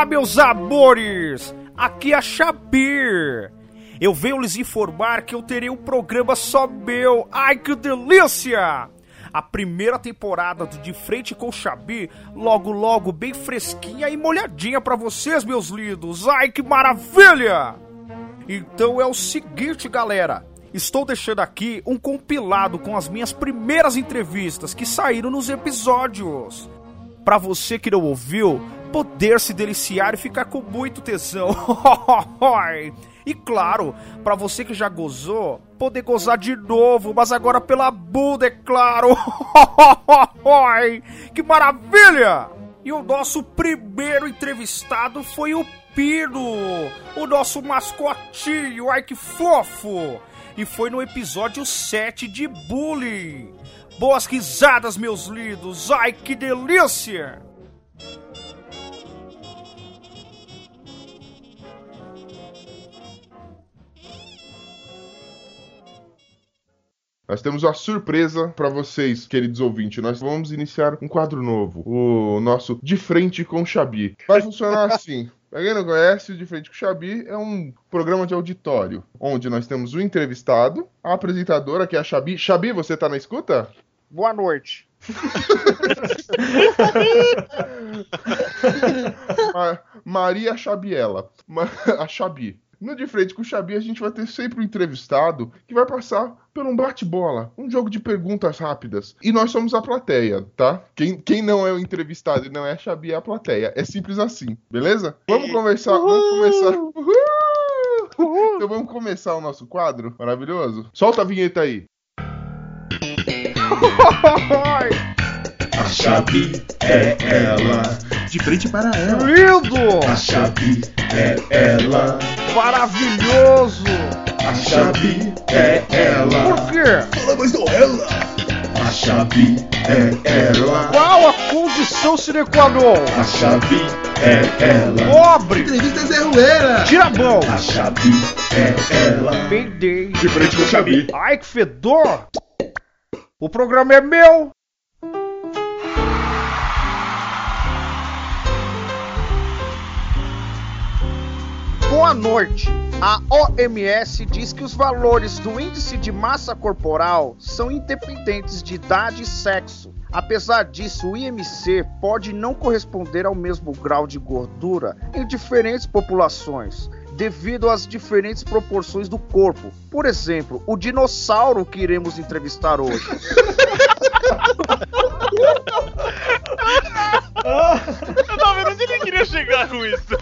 Olá, meus amores! Aqui é a Xabir. Eu venho lhes informar que eu terei um programa só meu. Ai, que delícia! A primeira temporada do De Frente com o Xabi, logo logo bem fresquinha e molhadinha para vocês, meus lindos. Ai, que maravilha! Então é o seguinte, galera. Estou deixando aqui um compilado com as minhas primeiras entrevistas que saíram nos episódios. Para você que não ouviu, poder se deliciar e ficar com muito tesão. e claro, para você que já gozou, poder gozar de novo, mas agora pela bunda, é claro. que maravilha! E o nosso primeiro entrevistado foi o Pino, o nosso mascotinho, ai que fofo! E foi no episódio 7 de Bullying. Boas risadas, meus lindos! Ai que delícia! Nós temos uma surpresa para vocês, queridos ouvintes. Nós vamos iniciar um quadro novo, o nosso De Frente com o Xabi. Vai funcionar assim. Pra quem não conhece, o De Frente com o Xabi é um programa de auditório, onde nós temos o entrevistado, a apresentadora, que é a Xabi. Xabi, você tá na escuta? Boa noite. Maria Xabiela. A Xabi. No De Frente com o Xabi, a gente vai ter sempre um entrevistado que vai passar por um bate-bola, um jogo de perguntas rápidas. E nós somos a plateia, tá? Quem, quem não é o entrevistado e não é a Xabi é a plateia. É simples assim, beleza? Vamos conversar, vamos começar. Uhul! Então vamos começar o nosso quadro maravilhoso? Solta a vinheta aí. A Xabi é ela, de frente para ela. Lindo! A Xabi é ela, Maravilhoso! a Xabi é ela. Por quê? Fala mais não ela. A Xabi é ela, Qual a condição sine qua non? a Xabi é ela. Pobre! Entrevista Zé. Tira a mão! A Xabi é ela, Peidei! de frente com o Xabi. Ai, que fedor! O programa é meu! Boa noite! A OMS diz que os valores do índice de massa corporal são independentes de idade e sexo. Apesar disso, o IMC pode não corresponder ao mesmo grau de gordura em diferentes populações, devido às diferentes proporções do corpo. Por exemplo, o dinossauro que iremos entrevistar hoje. Eu tava vendo onde ele queria chegar com isso.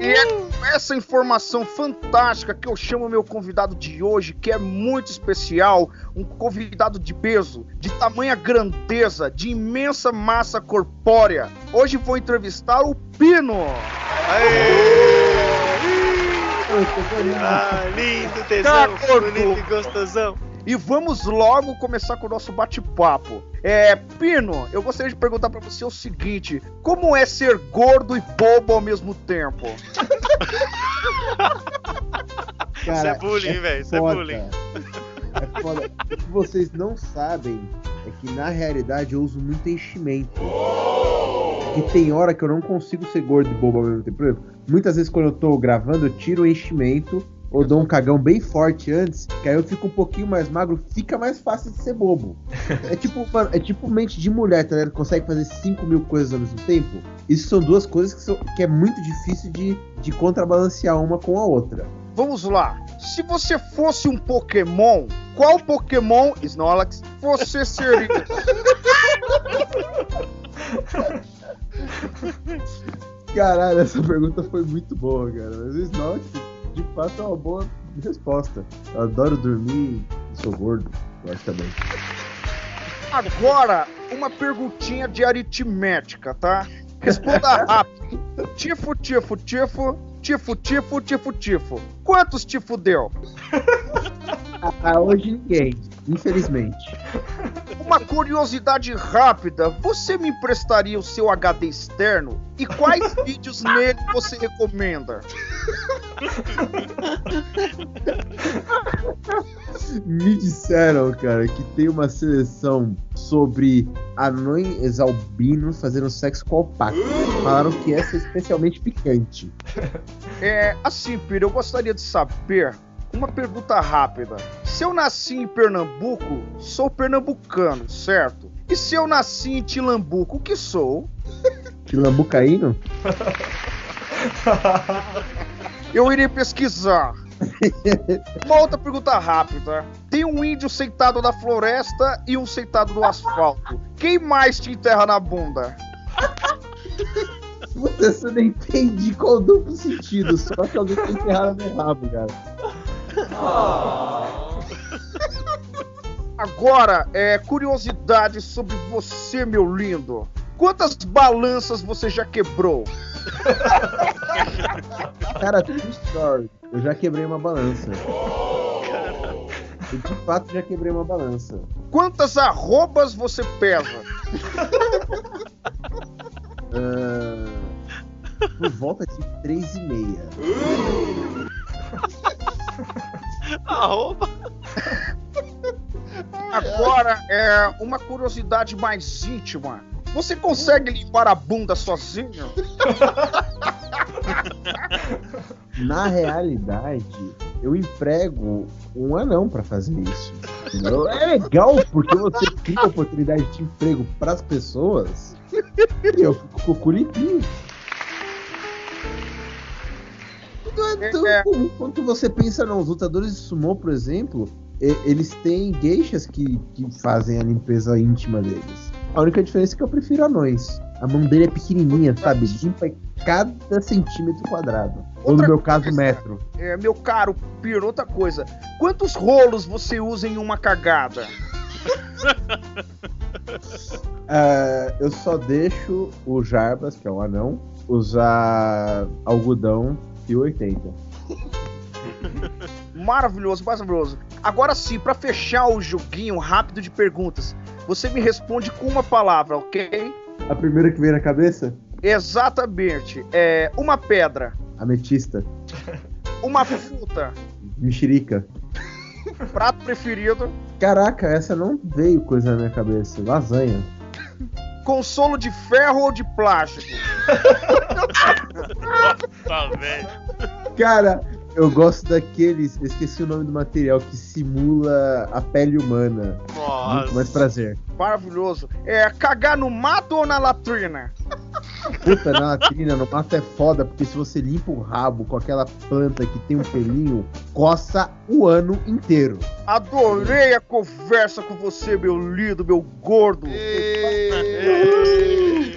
E é com essa informação fantástica que eu chamo meu convidado de hoje, que é muito especial, um convidado de peso, de tamanha grandeza, de imensa massa corpórea. Hoje vou entrevistar o Pino. Ah, lindo, Tá, tesão, gordo. bonito e gostosão. E vamos logo começar com o nosso bate-papo. É, Pino, eu gostaria de perguntar pra você o seguinte: como é ser gordo e bobo ao mesmo tempo? Isso é bullying, velho, isso é bullying. É foda. O que vocês não sabem é que na realidade eu uso muito enchimento. E tem hora que eu não consigo ser gordo e bobo ao mesmo tempo. Por exemplo, muitas vezes quando eu tô gravando, eu tiro o enchimento ou dou um cagão bem forte antes, que aí eu fico um pouquinho mais magro, fica mais fácil de ser bobo. É tipo, mano, é tipo mente de mulher, tá ligado? Consegue fazer 5 mil coisas ao mesmo tempo. Isso são duas coisas que, são- que é muito difícil de, de contrabalancear uma com a outra. Vamos lá. Se você fosse um Pokémon, qual Pokémon, Snorlax, você seria? Caralho, essa pergunta foi muito boa, cara. Mas o Snorlax, de fato, é uma boa resposta. Eu adoro dormir e sou gordo, logicamente. Agora, uma perguntinha de aritmética, tá? Responda rápido. Tifo, tifo, tifo, tifo, tifo, tifo, tifo. Quantos tifo deu? Ah, hoje ninguém, infelizmente. uma curiosidade rápida: você me emprestaria o seu HD externo? E quais vídeos nele você recomenda? Me disseram, cara, que tem uma seleção sobre anões albinos fazendo sexo com alpaca. Falaram que essa é especialmente picante. É, assim, Pira, eu gostaria de saber uma pergunta rápida. Se eu nasci em Pernambuco, sou pernambucano, certo? E se eu nasci em Tilambuco, o que sou? Tilambucaíno? Eu irei pesquisar. Uma outra pergunta rápida. Tem um índio sentado na floresta e um sentado no asfalto. Quem mais te enterra na bunda? Puta, você não entende qual o duplo sentido, só que alguém tá enterrado no rabo, cara. Agora, é curiosidade sobre você, meu lindo. Quantas balanças você já quebrou? Cara, true story. Eu já quebrei uma balança. Eu de fato já quebrei uma balança. Quantas arrobas você pesa? Ah, por volta de 3,5. Arroba. Agora, é uma curiosidade mais íntima. Você consegue limpar a bunda sozinho? Na realidade, eu emprego um anão pra fazer isso. entendeu? É legal porque você cria oportunidade de emprego pras pessoas e eu fico com o cu limpinho. Não é tão É. comum quanto você pensa, não. Os lutadores de sumô, por exemplo, eles têm gueixas que, que fazem a limpeza íntima deles. A única diferença é que eu prefiro anões. A mão dele é pequenininha, sabe? Limpa cada centímetro quadrado. Ou no Outra meu caso, coisa. metro. É, meu caro Piro, outra coisa. Quantos rolos você usa em uma cagada? Ah, eu só deixo o Jarbas, que é o anão, usar algodão e 80. Maravilhoso, maravilhoso. Agora sim, pra fechar o joguinho rápido de perguntas, você me responde com uma palavra, ok? A primeira que vem na cabeça? Exatamente. É uma pedra, Ametista. uma fruta, Mexerica. prato preferido, Caraca, essa não veio coisa na minha cabeça. Lasanha. consolo de ferro ou de plástico. Velho. Cara, eu gosto daqueles. eu Esqueci o nome do material que simula a pele humana. Muito mais Nossa. prazer. Maravilhoso. É cagar no mato ou na latrina? Puta, na latrina, no mato é foda, porque se você limpa o rabo com aquela planta que tem um pelinho, coça o ano inteiro. Adorei a conversa com você, meu lindo, meu gordo. Ei,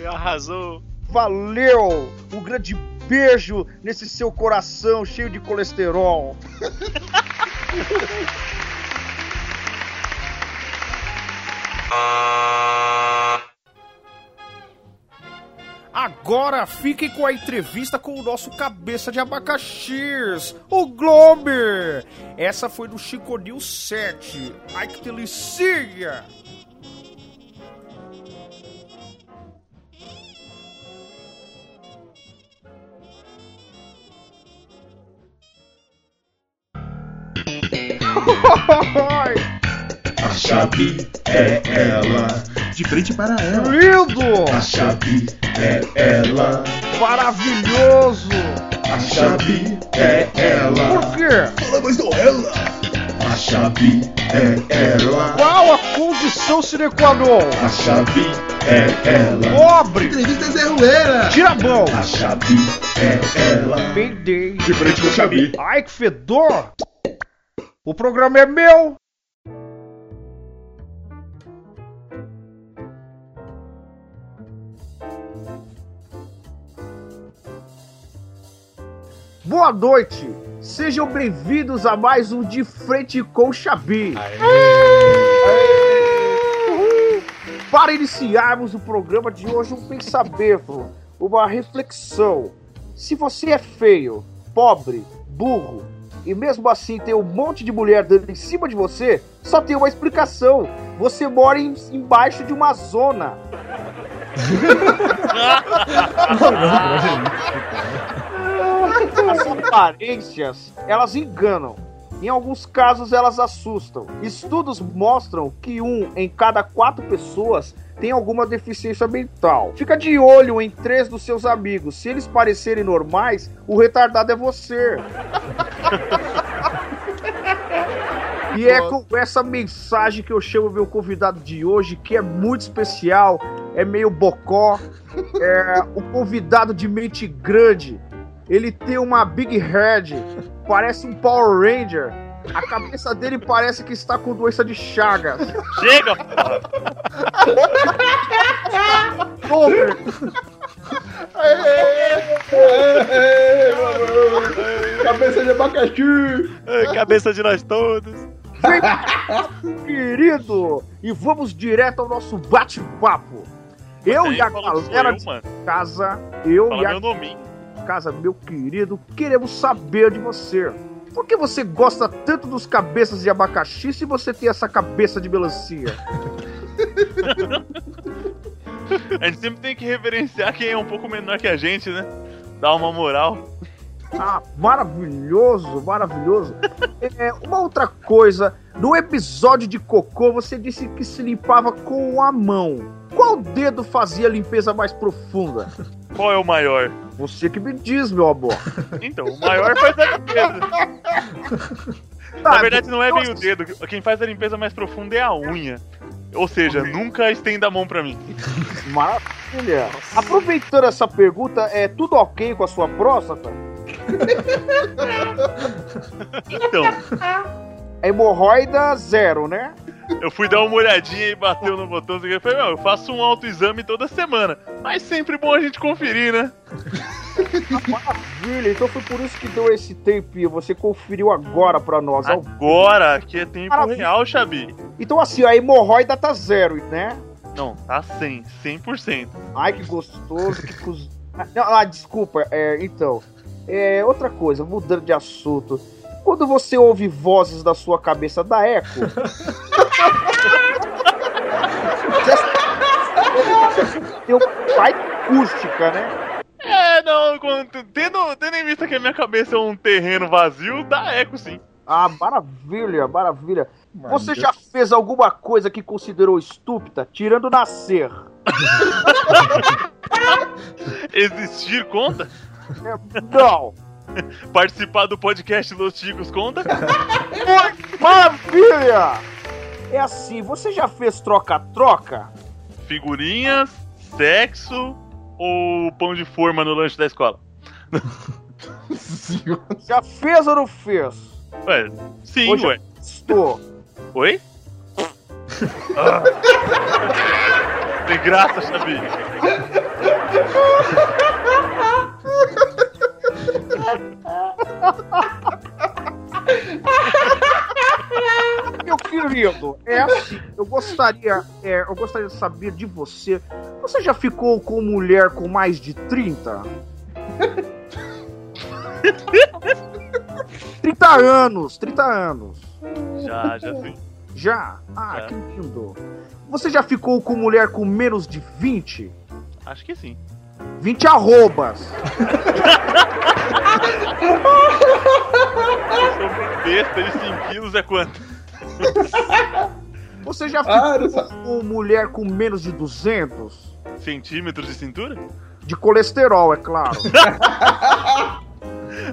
Arrasou. Valeu! Um grande beijo nesse seu coração cheio de colesterol. Agora fiquem com a entrevista com o nosso cabeça de abacaxis, o Glober. Essa foi do Chico News 7. Ai que delícia! A chave é ela. De frente para ela. Lindo! A chave é ela. Maravilhoso! A chave é ela. Por quê? Fala mais do ela. A chave é ela. Qual a condição sine qua non? A chave é ela. Pobre! Entrevista Zé Rueira. Tira a mão! A chave é ela. Peidei! De frente com o Xabi. Ai que fedor! O programa é meu! Boa noite! Sejam bem-vindos a mais um De Frente com o Xabi. Para iniciarmos o programa de hoje, um pensamento, uma reflexão. Se você é feio, pobre, burro e mesmo assim tem um monte de mulher dando em cima de você, só tem uma explicação. você mora em- embaixo de uma zona. As aparências, elas enganam. Em alguns casos, elas assustam. Estudos mostram que um em cada quatro pessoas tem alguma deficiência mental. Fica de olho em três dos seus amigos. Se eles parecerem normais, o retardado é você. E é com essa mensagem que eu chamo meu convidado de hoje, que é muito especial, é meio bocó, é o convidado de mente grande. Ele tem uma big head, parece um Power Ranger. A cabeça dele parece que está com doença de Chagas. Chega, porra. Homer, Cabeça de abacaxi! Ai, Cabeça de nós todos. querido! E vamos direto ao nosso bate-papo. Eu e a galera eu, de casa, eu Fala e a meu nominho. Casa, meu querido, queremos saber de você. Por que você gosta tanto dos cabeças de abacaxi se você tem essa cabeça de melancia? A gente sempre tem que reverenciar quem é um pouco menor que a gente, né? Dar uma moral. Ah, maravilhoso, maravilhoso. É, uma outra coisa, no episódio de cocô você disse que se limpava com a mão. Qual dedo fazia a limpeza mais profunda? Qual é o maior? Você que me diz, meu amor. Então, o maior faz a limpeza. Na Tá, verdade, não é bem o dedo. Quem faz a limpeza mais profunda é a unha. Ou seja, nunca estenda a mão pra mim. Maravilha. Aproveitando essa pergunta, é tudo ok com a sua próstata? Então, É hemorroida zero, né? Eu fui dar uma olhadinha e bateu no botão e falei, meu, eu faço um autoexame toda semana. Mas sempre bom a gente conferir, né? Maravilha, então foi por isso que deu esse tempinho. Você conferiu agora pra nós. Agora que é tempo Maravilha. real, Xabi. Então assim, a hemorroida tá zero, né? Não, tá 100, 100%. Ai, que gostoso, que não, ah, desculpa, é, então. É, outra coisa, mudando de assunto. Quando você ouve vozes da sua cabeça da eco. Teu pai acústica, né? É, não, quando- tendo, tendo em vista que a minha cabeça é um terreno vazio, dá eco sim. Ah, maravilha, maravilha. Você já fez alguma coisa que considerou estúpida, tirando nascer? Existir conta? Não! Participar do podcast Los Chicos conta? Maravilha! É assim, você já fez troca-troca? Figurinhas, sexo ou pão de forma no lanche da escola? Já fez ou não fez? Ué, sim, Hoje- ué. Estou. Oi? Ah. Tem graça, Xabi. Meu querido, é assim, eu gostaria, é, eu gostaria de saber de você. Você já ficou com mulher com mais de 30? 30 anos, 30 anos. Já, já sim. Já? Ah, Já. que lindo. Você já ficou com mulher com menos de 20? Acho que sim. 20 arrobas. Eu sou um besta e 5 quilos é quanto? Você já ficou Ah, sa- com mulher com menos de 200? Centímetros de cintura? De colesterol, é claro.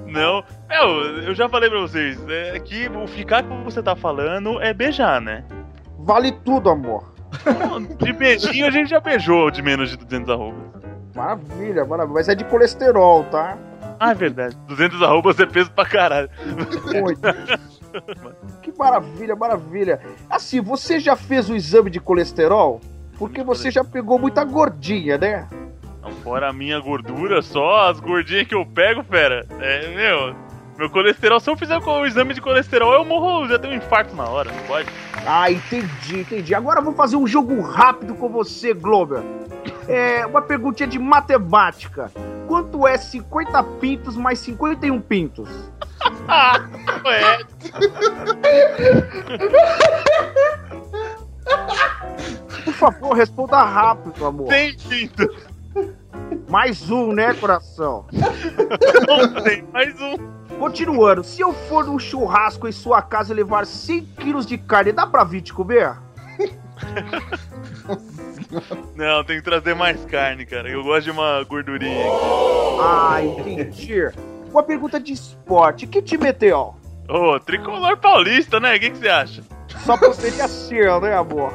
Não. Meu, eu já falei pra vocês, é que o ficar como você tá falando é beijar, né? Vale tudo, amor. De beijinho a gente já beijou de menos de 200 arrobas. Maravilha, maravilha. Mas é de colesterol, tá? Ah, é verdade. 200 arrobas é peso pra caralho. Que maravilha, maravilha. Assim, você já fez o exame de colesterol? Porque você já pegou muita gordinha, né? Fora a minha gordura, só as gordinhas que eu pego, fera. É, meu, meu colesterol, se eu fizer o exame de colesterol, eu morro, já tenho um infarto na hora, não pode? Ah, entendi, entendi. Agora eu vou fazer um jogo rápido com você, Glober. É uma perguntinha de matemática. Quanto é 50 pintos mais 51 pintos? Ah, é. favor, responda rápido, amor. Bem-vindo. Mais um, né, coração? Não tem mais um. Continuando, se eu for num churrasco em sua casa e levar 100 quilos de carne, dá pra vir te comer? Não, tem que trazer mais carne, cara. Eu gosto de uma gordurinha. Ah, entendi. Uma pergunta de esporte. Que time é teu? Ô, tricolor paulista, né? O que, que você acha? Só poderia ser, né, amor?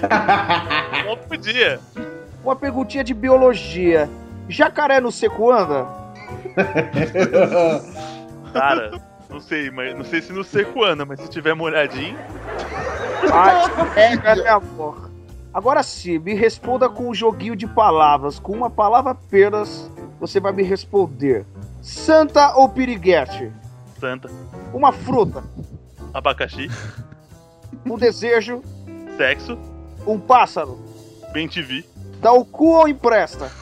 Não podia. Uma perguntinha de biologia. Jacaré no seco anda? Cara, não sei, mas não sei se no seco anda, mas se tiver molhadinho. Ai, pega, né, amor? Agora sim, me responda com um joguinho de palavras. Com uma palavra apenas, você vai me responder. Santa ou piriguete? Santa. Uma fruta, Abacaxi. um desejo, Sexo. um pássaro. Bem TV. Dá o cu ou empresta?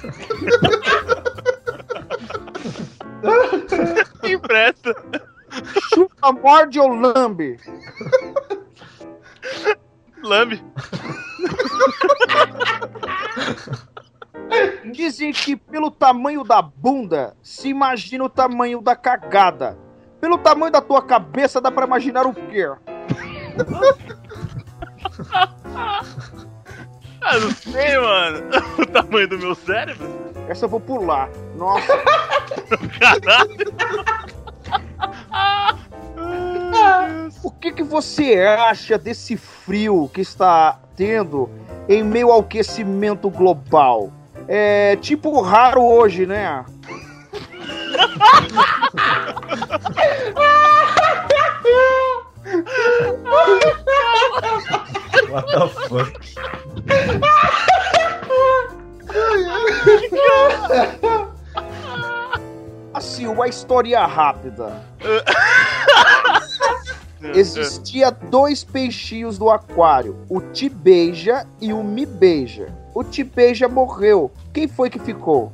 Empresta. Chupa, morde ou lambe? Lambe. Dizem que pelo tamanho da bunda se imagina o tamanho da cagada. Pelo tamanho da tua cabeça dá pra imaginar o quê? Ah, não sei, mano. O tamanho do meu cérebro? Essa eu vou pular. Nossa, Caralho. O que, que você acha desse frio que está tendo em meio ao aquecimento global? É tipo raro hoje, né? What the fuck? Assim, uma história rápida. Existia dois peixinhos no aquário, o Tibeija e o Mibeija. O Tibeija morreu. Quem foi que ficou?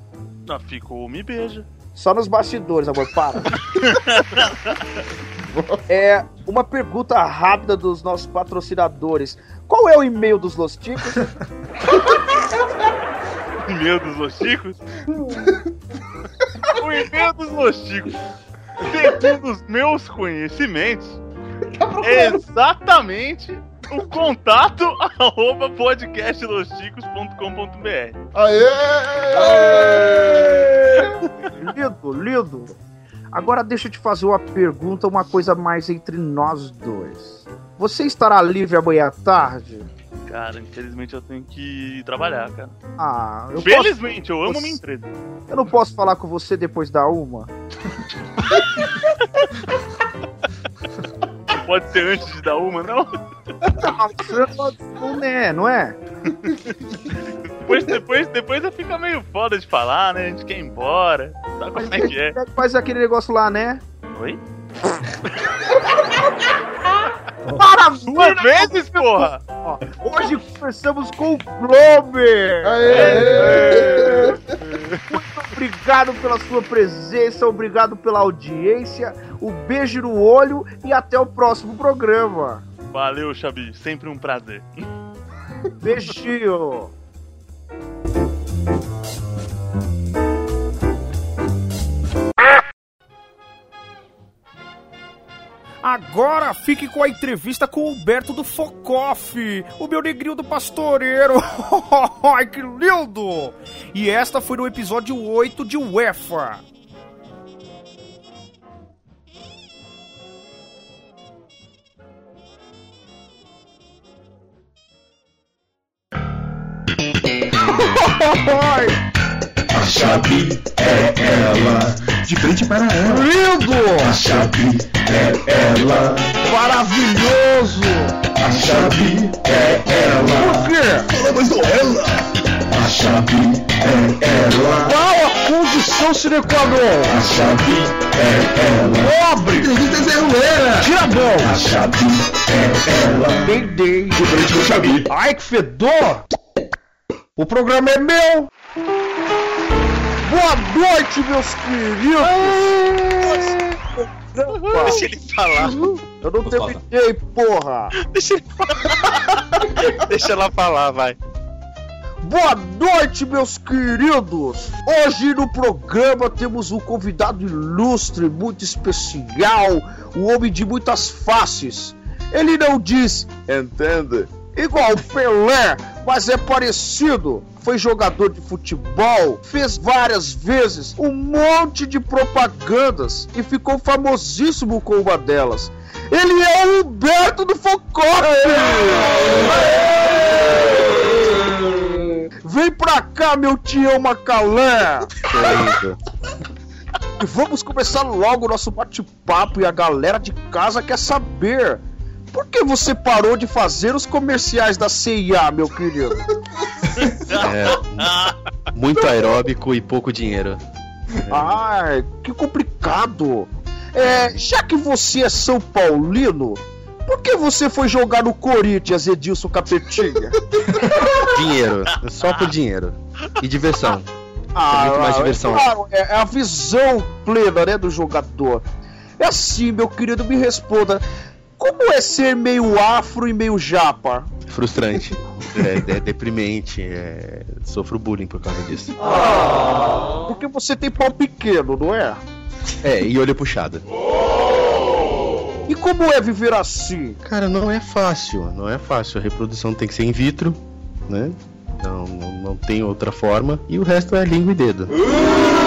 Ah, ficou, me beija. Só nos bastidores, amor, para. é uma pergunta rápida dos nossos patrocinadores. Qual é o e-mail dos Los Ticos? E-mail dos Losticos? o e-mail dos Losticos, segundo os meus conhecimentos, é exatamente o contato arroba podcastlosticos.com.br. Aê! Lido, lido. Agora deixa eu te fazer uma pergunta, uma coisa mais entre nós dois. Você estará livre amanhã à tarde? Cara, infelizmente eu tenho que trabalhar, cara. Ah, eu, posso, Felizmente, eu amo Você- minha empresa. eu não posso falar com você depois da uma? Pode ser antes de dar uma, não? Não é, não é? Depois, depois, depois fica meio foda de falar, né? A gente quer ir embora. Sabe como é que é? Faz aquele negócio lá, né? Oi? Para Duas vezes, porra! Ó, Hoje conversamos com o Glober! Aê! Muito obrigado pela sua presença, obrigado pela audiência, um beijo no olho e até o próximo programa. Valeu, Xabi. Sempre um prazer. Beijinho! Agora fique com a entrevista com o Humberto do Focoff, o meu negrinho do pastoreiro. Ai, que lindo! E esta foi no episódio 8 de UEFA. A chave é ela. De frente para ela. Lindo! A chave é ela. Maravilhoso! A chave é ela. quê? Falamos do ela. A chave é ela. Qual a condição sine qua non? A chave é ela. Pobre! Entrevista zerruleira. Tira a mão! A chave é ela. Entendei. De frente com o chave. Ai, que fedor! O programa é meu! Boa noite, meus queridos! Deixa ele falar. Eu não terminei, porra! Deixa ele falar. Deixa ela falar, vai. Boa noite, meus queridos! Hoje no programa temos um convidado ilustre, muito especial, um homem de muitas faces. Ele não diz, entende? Igual Pelé, mas é parecido. Foi jogador de futebol, fez várias vezes um monte de propagandas e ficou famosíssimo com uma delas. Ele é o Humberto do Focore! Vem pra cá, meu tio Macalé! E vamos começar logo o nosso bate-papo e a galera de casa quer saber. Por que você parou de fazer os comerciais da CIA, meu querido? É, muito aeróbico e pouco dinheiro. Ai, que complicado. É, já que você é São Paulino, por que você foi jogar no Corinthians, Edilson Capetinha? Dinheiro, só por dinheiro. E diversão. muito mais diversão. Claro, é, é a visão plena, né, do jogador. É assim, meu querido, me responda. Como é ser meio afro e meio japa? Frustrante. É, é deprimente. é- Sofro bullying por causa disso. Porque você tem pau pequeno, não é? É, e olho puxado. E como é viver assim? Cara, não é fácil. Não é fácil. A reprodução tem que ser in vitro, né? Não, não, não tem outra forma. E o resto é língua e dedo. Deus.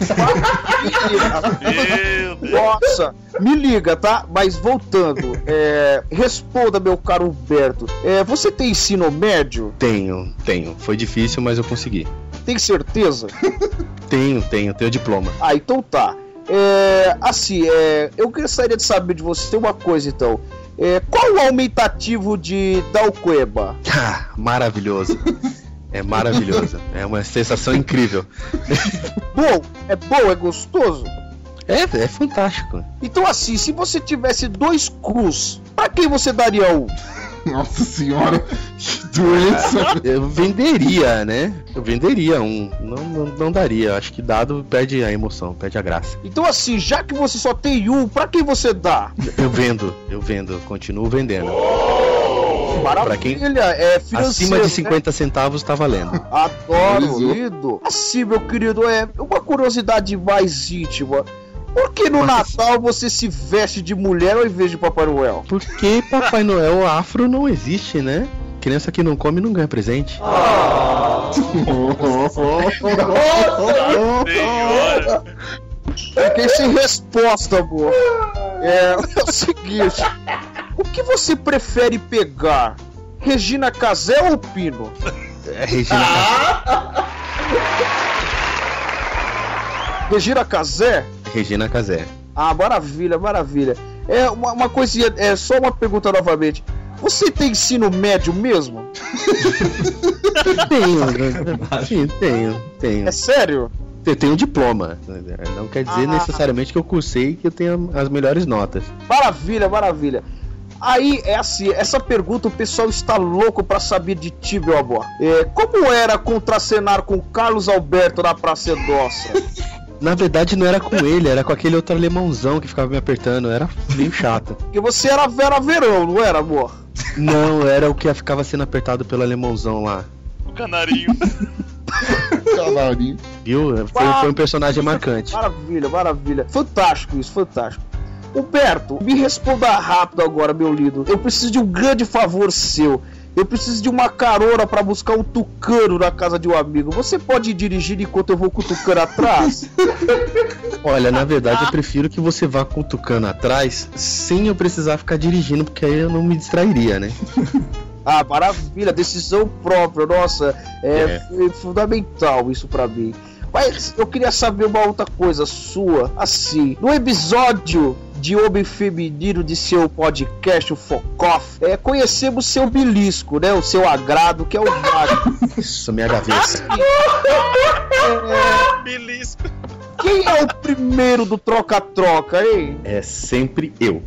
Nossa, me liga, tá? Mas voltando, é, responda, meu caro Humberto. É, você tem ensino médio? Tenho, tenho. Foi difícil, mas eu consegui. Tem certeza? Tenho, tenho, tenho diploma. Ah, então tá. É, assim, é, eu gostaria de saber de você uma coisa, então. É, qual o aumentativo de Dalqueba? Ah, maravilhoso. É maravilhoso. É uma sensação incrível. Bom, é bom, é gostoso? É, é fantástico. Então assim, se você tivesse dois cus, pra quem você daria um? Nossa senhora, que doença. Eu venderia, né? Eu venderia um. Não, não, não daria. Acho que dado perde a emoção, perde a graça. Então assim, já que você só tem um, pra quem você dá? Eu vendo, eu vendo, continuo vendendo. Maravilha, quem- é financeiro. Acima de né? 50 centavos tá valendo. Adoro, lindo. Assim, meu querido, é uma curiosidade mais íntima. Por que no Nossa. Natal você se veste de mulher ao invés de Papai Noel? Porque Papai Noel afro não existe, né? Criança que não come não ganha presente. Senhora. Fiquei sem resposta, amor. É, é o seguinte: o que você prefere pegar? Regina Casé ou Pino? É Regina Regina Casé? Regina Casé. Ah, maravilha, maravilha. É uma, uma coisinha, é só uma pergunta novamente. Você tem ensino médio mesmo? Tenho, né? sim, tenho, tenho. É sério? Eu tenho um diploma. Não quer dizer Ah. necessariamente que eu cursei que eu tenho as melhores notas. Maravilha, maravilha. Aí, é assim, essa pergunta o pessoal está louco pra saber de ti, meu amor. É, como era contracenar com Carlos Alberto na Praça Nossa? Na verdade, não era com ele, era com aquele outro alemãozão que ficava me apertando. Era meio chato. Porque você era Vera Verão, não era, amor? Não, era o que ficava sendo apertado pelo alemãozão lá. O canarinho. Canarinho. Viu? Foi, foi um personagem marcante. Maravilha, maravilha. Fantástico isso, fantástico. Humberto, me responda rápido agora, meu lindo. Eu preciso de um grande favor seu. Eu preciso de uma carona pra buscar um tucano na casa de um amigo. Você pode dirigir enquanto eu vou com o tucano atrás? Olha, na verdade, eu prefiro que você vá cutucando atrás sem eu precisar ficar dirigindo, porque aí eu não me distrairia, né? Ah, maravilha, decisão própria, nossa, é, É. fundamental isso pra mim. Mas eu queria saber uma outra coisa sua, assim, no episódio de Homem Feminino de seu podcast, o Focoff, é, conhecemos seu belisco, né, o seu agrado, que é o Wagner. Isso, minha gaveta. Belisco. Quem é o primeiro do troca-troca, hein? É sempre eu.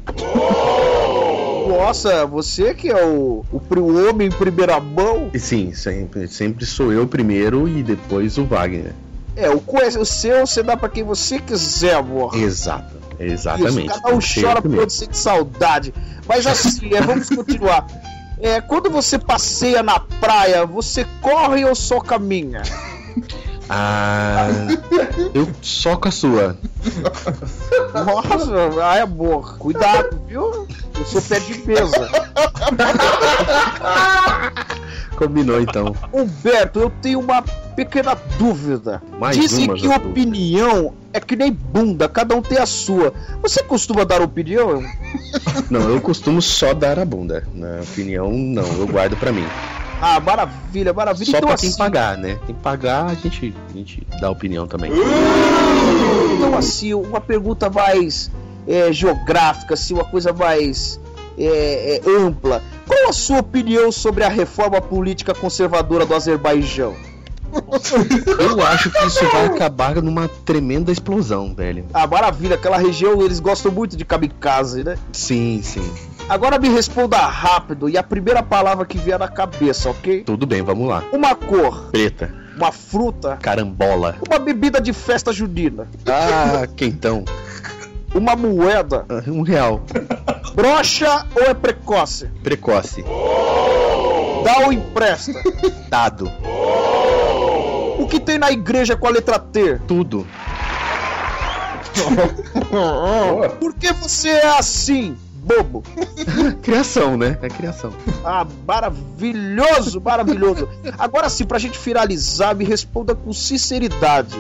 Nossa, você que é o, o, o homem em primeira mão? E sim, sempre, sempre sou eu primeiro e depois o Wagner. É, o, o seu você dá pra quem você quiser, amor. Exato. Exatamente. Isso, cada um chora por outro sente saudade. Mas assim, é, vamos continuar. é, quando você passeia na praia, você corre ou só caminha? Ah. Eu soco a sua. Nossa, ai amor, cuidado, viu? Eu sou pé de mesa. Combinou então. Humberto, eu tenho uma pequena dúvida. Mais Dizem que opinião é que nem bunda, cada um tem a sua. Você costuma dar opinião? Não, eu costumo só dar a bunda. Na opinião, não, eu guardo pra mim. Ah, maravilha, maravilha. Só então, pra quem assim, pagar, né? Quem pagar, a gente, a gente dá opinião também. então, assim, uma pergunta mais é, geográfica, assim, uma coisa mais é, é, ampla. Qual a sua opinião sobre a reforma política conservadora do Azerbaijão? Eu acho que isso vai acabar numa tremenda explosão, velho. Ah, maravilha, aquela região eles gostam muito de kamikaze, né? Sim, sim. Agora me responda rápido e a primeira palavra que vier na cabeça, ok? Tudo bem, vamos lá. Uma cor, Preta, uma fruta, carambola. uma bebida de festa junina, Ah, quentão. uma moeda, Ah, Um real. brocha ou é precoce? Precoce. Dá ou empresta? Dado. O que tem na igreja com a letra T? Tudo. Por que você é assim, bobo? Criação, né? É criação. Ah, maravilhoso, maravilhoso. Agora sim, pra gente finalizar, me responda com sinceridade.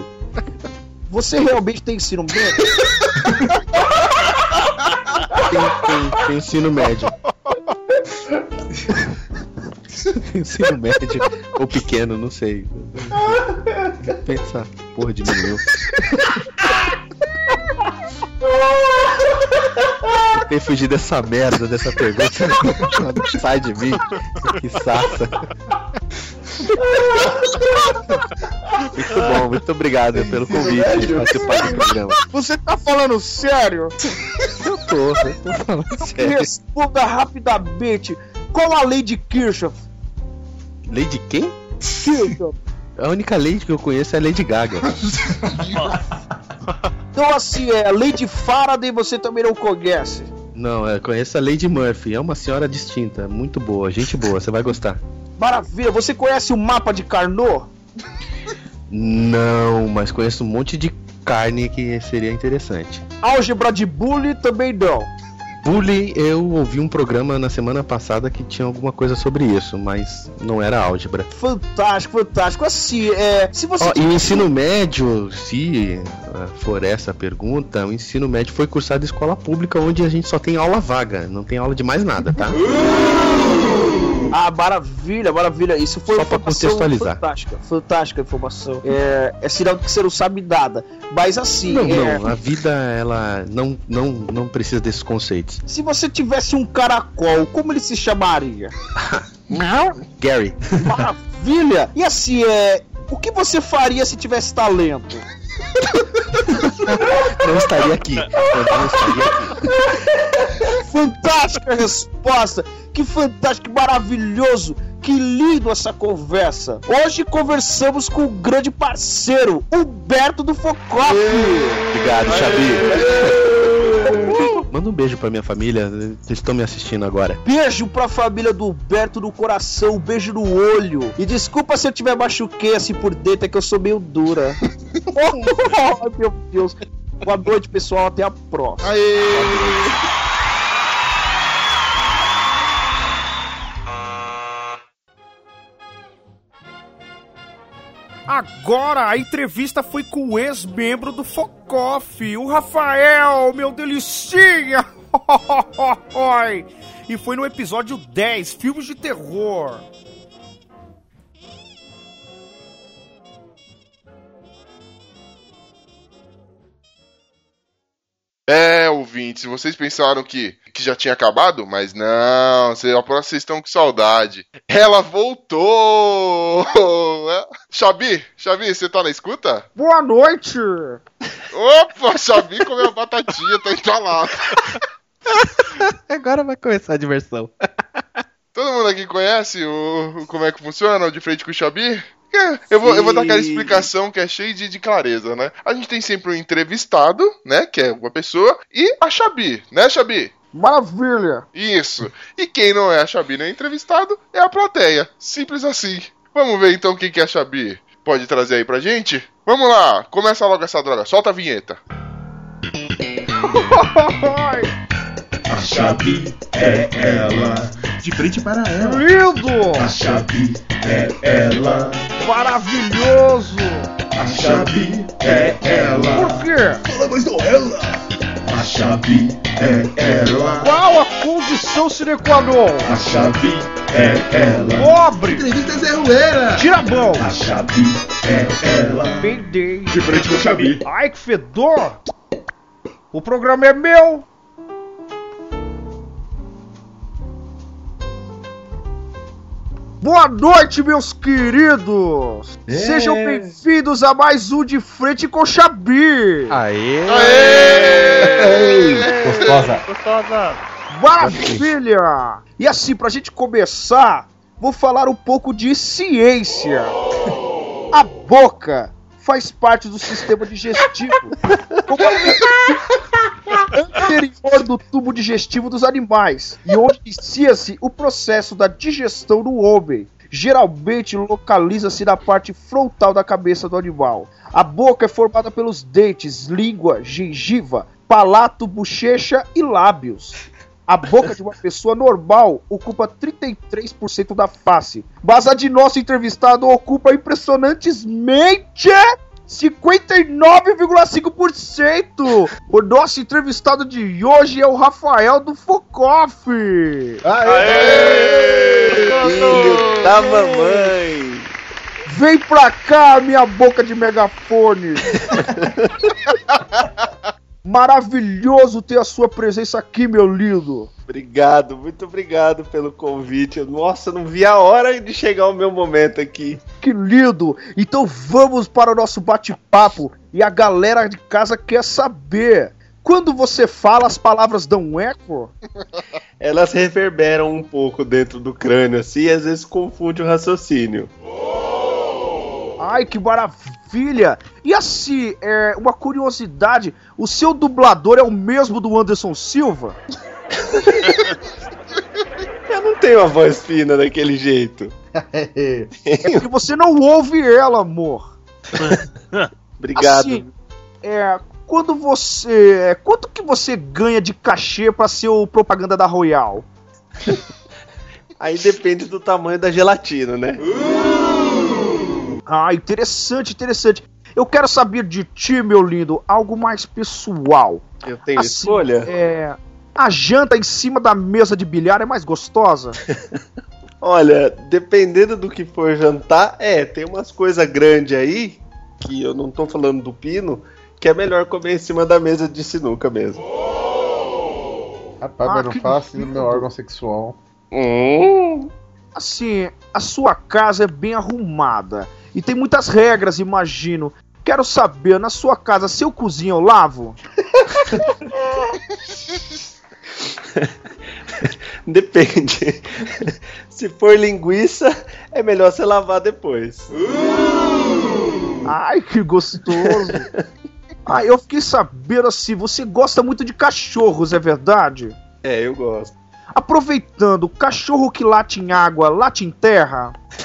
Você realmente tem ensino médio? Tem, tem, tem ensino médio. ensino médio ou pequeno, não sei. Pensa, porra, diminuiu. Tentei fugir dessa merda, dessa pergunta. Sai de mim, que saça. Muito bom, muito obrigado pelo convite de participar do programa. Você tá falando sério? Eu tô, eu tô falando sério. responda rapidamente. Qual a lei de Kirchhoff? Lei de quem? Kirchhoff. A única lei que eu conheço é a Lady Gaga. Então assim, é a lei de Faraday você também não conhece. Não, eu conheço a Lady Murphy. É uma senhora distinta, muito boa, gente boa, você vai gostar. Maravilha, você conhece o mapa de Carnot? Não, mas conheço um monte de carne que seria interessante. Álgebra de Bully também não. Bully, eu ouvi um programa na semana passada que tinha alguma coisa sobre isso, mas não era álgebra. Fantástico, fantástico. Assim, é. Se você. Ó, e o ensino médio, se ah, for essa a pergunta, o ensino médio foi cursado em escola pública onde a gente só tem aula vaga, não tem aula de mais nada, tá? Ah, maravilha, maravilha. Isso foi Só uma pra informação contextualizar. Fantástica, fantástica informação. É, é sinal de que você não sabe nada. Mas assim, Não, é, não, a vida ela não, não, não precisa desses conceitos. se você tivesse um caracol, como ele se chamaria? Gary, Maravilha! E assim, é. O que você faria se tivesse talento? não estaria aqui. Eu não estaria aqui. Fantástica resposta! Que fantástico, que maravilhoso! Que lindo essa conversa! Hoje conversamos com um grande parceiro, Humberto do Focoff! Obrigado, Xabi. Manda um beijo pra minha família, eles estão me assistindo agora. Beijo pra família do Humberto no coração, um beijo no olho. E desculpa se eu tiver machuquei assim por dentro, é que eu sou meio dura. oh, meu Deus. Boa noite, pessoal. Até a próxima. Agora a entrevista foi com o ex-membro do Focoff, o Rafael, meu delicinha! e foi no episódio 10, filmes de terror. É, ouvintes, vocês pensaram que, que já tinha acabado? Mas não, vocês, aposto que vocês estão com saudade. Ela voltou! É. Xabi, Xabi, você tá na escuta? Boa noite. Opa, Xabi comeu a batatinha, tá entalado. Agora vai começar a diversão. Todo mundo aqui conhece o, o- como é que funciona o de frente com o Xabi? É, Eu vou, eu vou dar aquela explicação que é cheia de, de clareza, né? A gente tem sempre um entrevistado, né? Que é uma pessoa, e a Xabi, né, Xabi? Maravilha! Isso. E quem não é a Xabi nem entrevistado é a plateia. Simples assim. Vamos ver então quem que é a Xabi. Pode trazer aí pra gente? Vamos lá, começa logo essa droga. Solta a vinheta. A Xabi é ela. De frente para ela. Lindo! A Xabi é ela. Maravilhoso! A Xabi é ela. Por quê? Fala mais do ela. A Xabi é ela. Qual a condição sine qua non? A Xabi é ela. Pobre! Entrevista Zé. Tira a mão! A Xabi é ela. Peidei! De frente com a Xabi. Ai, que fedor! O programa é meu! Boa noite, meus queridos! É. Sejam bem-vindos a mais um De Frente com Xabi! Aê! Aê! Gostosa. Gostosa. Maravilha! E assim, pra gente começar, vou falar um pouco de ciência. A boca faz parte do sistema digestivo. Como a anterior do tubo digestivo dos animais e onde inicia-se o processo da digestão no homem. Geralmente localiza-se na parte frontal da cabeça do animal. A boca é formada pelos dentes, língua, gengiva, palato, bochecha e lábios. A boca de uma pessoa normal ocupa 33% da face, mas a de nosso entrevistado ocupa impressionantemente 59,5%. O nosso entrevistado de hoje é o Rafael do Focoff. Filho da mamãe. Vem pra cá, minha boca de megafone. Maravilhoso ter a sua presença aqui, meu lindo. Obrigado, muito obrigado pelo convite. Nossa, não vi a hora de chegar o meu momento aqui. Que lindo! Então vamos para o nosso bate-papo e a galera de casa quer saber. Quando você fala, as palavras dão um eco? Elas reverberam um pouco dentro do crânio assim e às vezes confunde o raciocínio. Ai, que maravilha! E assim, é uma curiosidade: o seu dublador é o mesmo do Anderson Silva? Eu não tenho a voz fina daquele jeito. É porque você não ouve ela, amor. Obrigado. Assim, é, quando você. Quanto que você ganha de cachê pra ser o propaganda da Royal? Aí depende do tamanho da gelatina, né? Ah, interessante, interessante. Eu quero saber de ti, meu lindo, algo mais pessoal. Eu tenho Assim, escolha? É. A janta em cima da mesa de bilhar é mais gostosa? Olha, dependendo do que for jantar, é, tem umas coisas grandes aí, que eu não tô falando do pino, que é melhor comer em cima da mesa de sinuca mesmo. Rapaz, Ah, mas não fala assim no meu órgão sexual. Hum, Assim, a sua casa é bem arrumada e tem muitas regras, imagino. Quero saber, na sua casa, se eu cozinho, eu lavo? depende. Se for linguiça, é melhor você lavar depois. Ai, que gostoso! Ah, eu fiquei sabendo assim, você gosta muito de cachorros, é verdade? É, eu gosto. Aproveitando, cachorro que late em água, late em terra?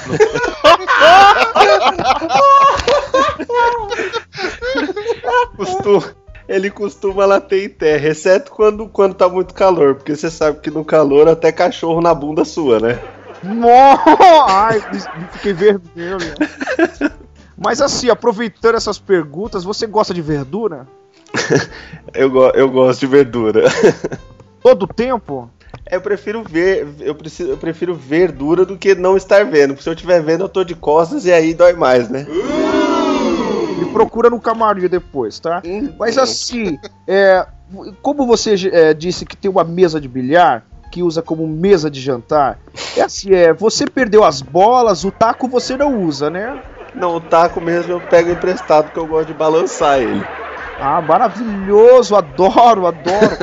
Costuma, ele costuma later em terra, exceto quando, quando tá muito calor, porque você sabe que no calor até cachorro na bunda sua, né? Ai, fiquei vermelho. Mas assim, aproveitando essas perguntas, você gosta de verdura? Eu, go- eu gosto de verdura. Todo tempo? Eu prefiro ver, eu, preciso, eu prefiro verdura do que não estar vendo. Porque se eu estiver vendo, eu tô de costas e aí dói mais, né? Me procura no camarim depois, tá? Hum, Mas assim, é, como você é, disse que tem uma mesa de bilhar que usa como mesa de jantar, é assim, é, você perdeu as bolas, o taco você não usa, né? Não, o taco mesmo eu pego emprestado porque eu gosto de balançar ele. Ah, maravilhoso, adoro, adoro.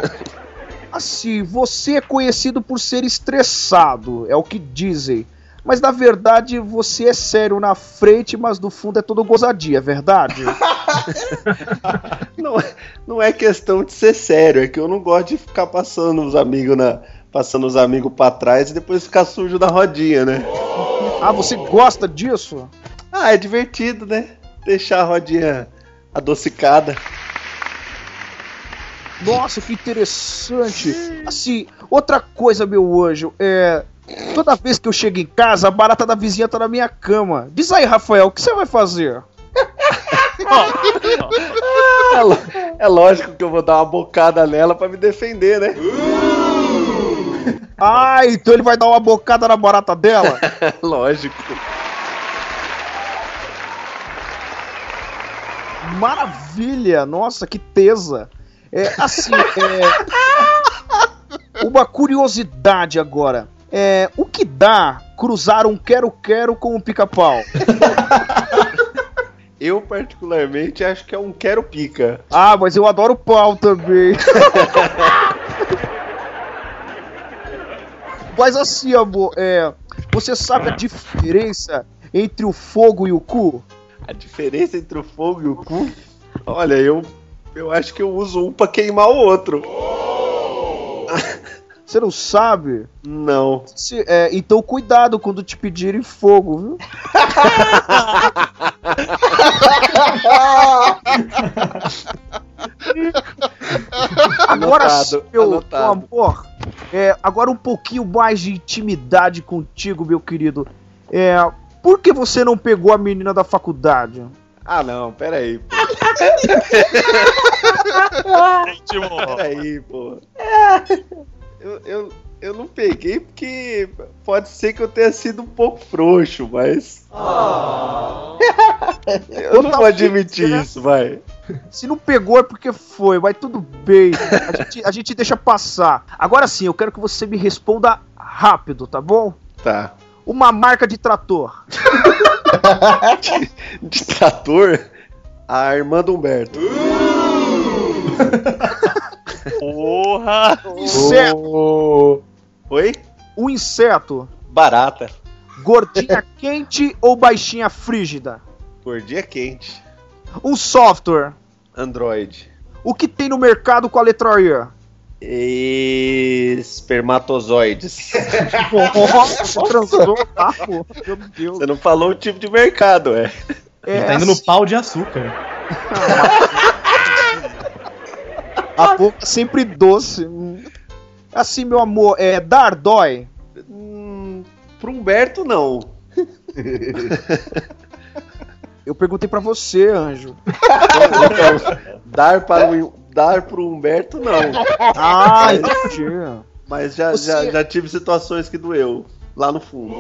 Assim, você é conhecido por ser estressado, é o que dizem. Mas na verdade você é sério na frente, mas no fundo é todo gozadia, é verdade? não, é- não é questão de ser sério, é que eu não gosto de ficar passando os amigos na. Passando os amigos pra trás e depois ficar sujo na rodinha, né? Ah, você gosta disso? Ah, é divertido, né? Deixar a rodinha adocicada. Nossa, que interessante. Assim, outra coisa, meu anjo, é. Toda vez que eu chego em casa, a barata da vizinha tá na minha cama. Diz aí, Rafael, o que você vai fazer? É, é lógico que eu vou dar uma bocada nela pra me defender, né? Ah, então ele vai dar uma bocada na barata dela? lógico. Maravilha! Nossa, que tesa! É, assim, é, uma curiosidade agora. É, o que dá cruzar um quero-quero com um pica-pau? Eu, particularmente, acho que é um quero-pica. Ah, mas eu adoro pau também. mas assim, amor, é, você sabe a diferença entre o fogo e o cu? A diferença entre o fogo e o cu? Olha, eu, eu acho que eu uso um pra queimar o outro. Você não sabe? Não. Se- é, então cuidado quando te pedirem fogo, viu? Agora Anotado, sim, meu, anotado. meu amor, é, agora um pouquinho mais de intimidade contigo, meu querido. É, por que você não pegou a menina da faculdade? Ah, não, peraí. pô. Peraí, pô. Eu, eu, eu não peguei porque pode ser que eu tenha sido um pouco frouxo, mas. eu não vou admitir isso, vai. Se não pegou é porque foi, mas tudo bem. A gente, a gente deixa passar. Agora sim, eu quero que você me responda rápido, tá bom? Tá. Uma marca de trator. De trator, a Armando Humberto. Porra! Inseto. Oi? Um inseto. Barata. Gordinha quente ou baixinha frígida? Gordinha quente. Um software. Android. O que tem no mercado com a letra E? Espermatozoides. Nossa, você transou, pô? Meu Deus. Você não falou o tipo de mercado, é. É, Tá indo no assim, pau de açúcar. a boca é sempre doce. Assim, meu amor, é dar dói. Hum, pro Humberto, não. Eu perguntei pra você, anjo. Dar para o dar pro Humberto, não. Ah. Mas já, Você- já, já tive situações que doeu. Lá no fundo.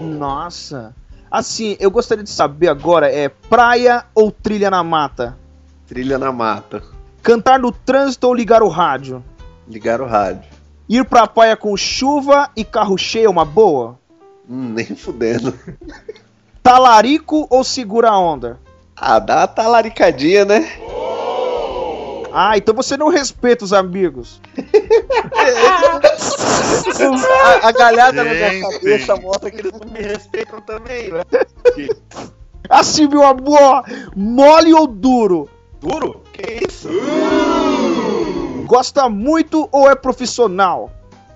Nossa. Assim, eu gostaria de saber agora, é praia ou trilha na mata? Trilha na mata. Cantar no trânsito ou ligar o rádio? Ligar o rádio. Ir pra praia com chuva e carro cheio é uma boa? Hum, nem fudendo. Talarico ou segura a onda? Ah, dá uma talaricadinha, né? Ah, então você não respeita os amigos. A, a galhada na minha Gente. cabeça mostra que eles não me respeitam também, né? Assim, meu amor, mole ou duro? Duro? Que isso? Gosta muito ou é profissional?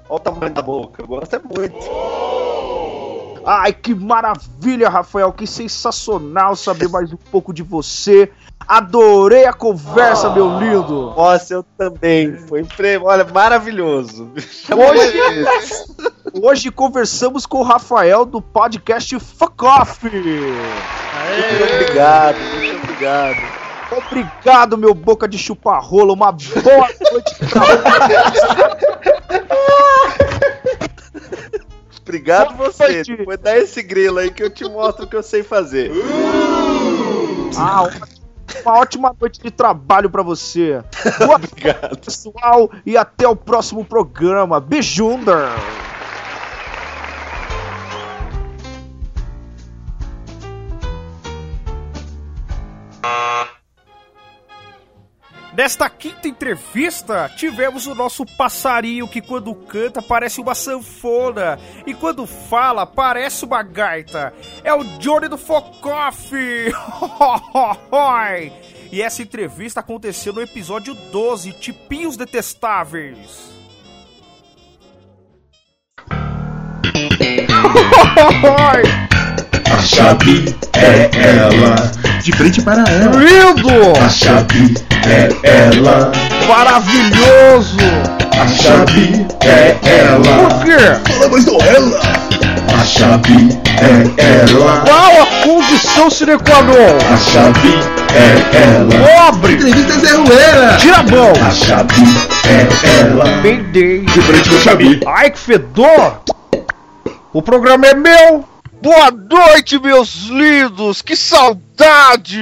Olha o tamanho da boca. Eu gosto é muito. Ai, que maravilha, Rafael, que sensacional saber mais um pouco de você. Adorei a conversa, meu lindo. Nossa, eu também. Foi. Olha, maravilhoso. Vezes. Hoje conversamos com o Rafael do podcast Fuck Off. Muito obrigado, muito obrigado. Obrigado, meu boca de chupar rola. Uma boa noite. Obrigado Boa você. noite. Depois dá esse grilo aí que eu te mostro o que eu sei fazer. Ah, uma, ótima noite de trabalho pra você. Boa Obrigado. pessoal e até o próximo programa. Beijunda! Nesta quinta entrevista, tivemos o nosso passarinho que quando canta parece uma sanfona e quando fala parece uma gaita. É o Johnny do Focoff! e essa entrevista aconteceu no episódio 12, Tipinhos Detestáveis. A chave é ela. De frente para ela. Lindo! A chave é ela. Maravilhoso! A chave é ela. Por quê? Fala mais do ela. A chave é ela. Qual a condição sine qua non? A chave é ela. Pobre! Entrevista Zé Ruela. Tira a mão! A chave é ela. Peidei! De frente com a chave. Ai, que fedor! O programa é meu! Boa noite, meus lindos! Que saudade!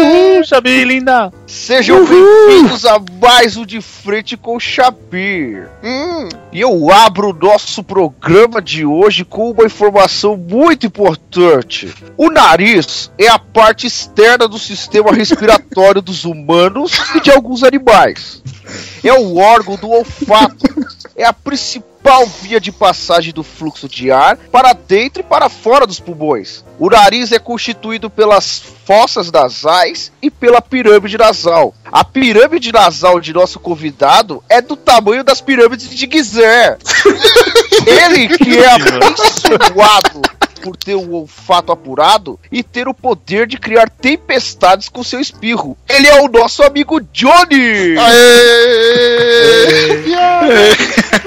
Uhul, Xabi, linda! Sejam bem-vindos a mais um De Frente com o Xabir. Hum, e eu abro o nosso programa de hoje com uma informação muito importante. O nariz é a parte externa do sistema respiratório dos humanos e de alguns animais. É o órgão do olfato. É a principal via de passagem do fluxo de ar para dentro e para fora dos pulmões. O nariz é constituído pelas fossas nasais e pela pirâmide nasal. A pirâmide nasal de nosso convidado é do tamanho das pirâmides de Gizé. Ele que é abençoado por ter o olfato apurado e ter o poder de criar tempestades com seu espirro. Ele é o nosso amigo Johnny!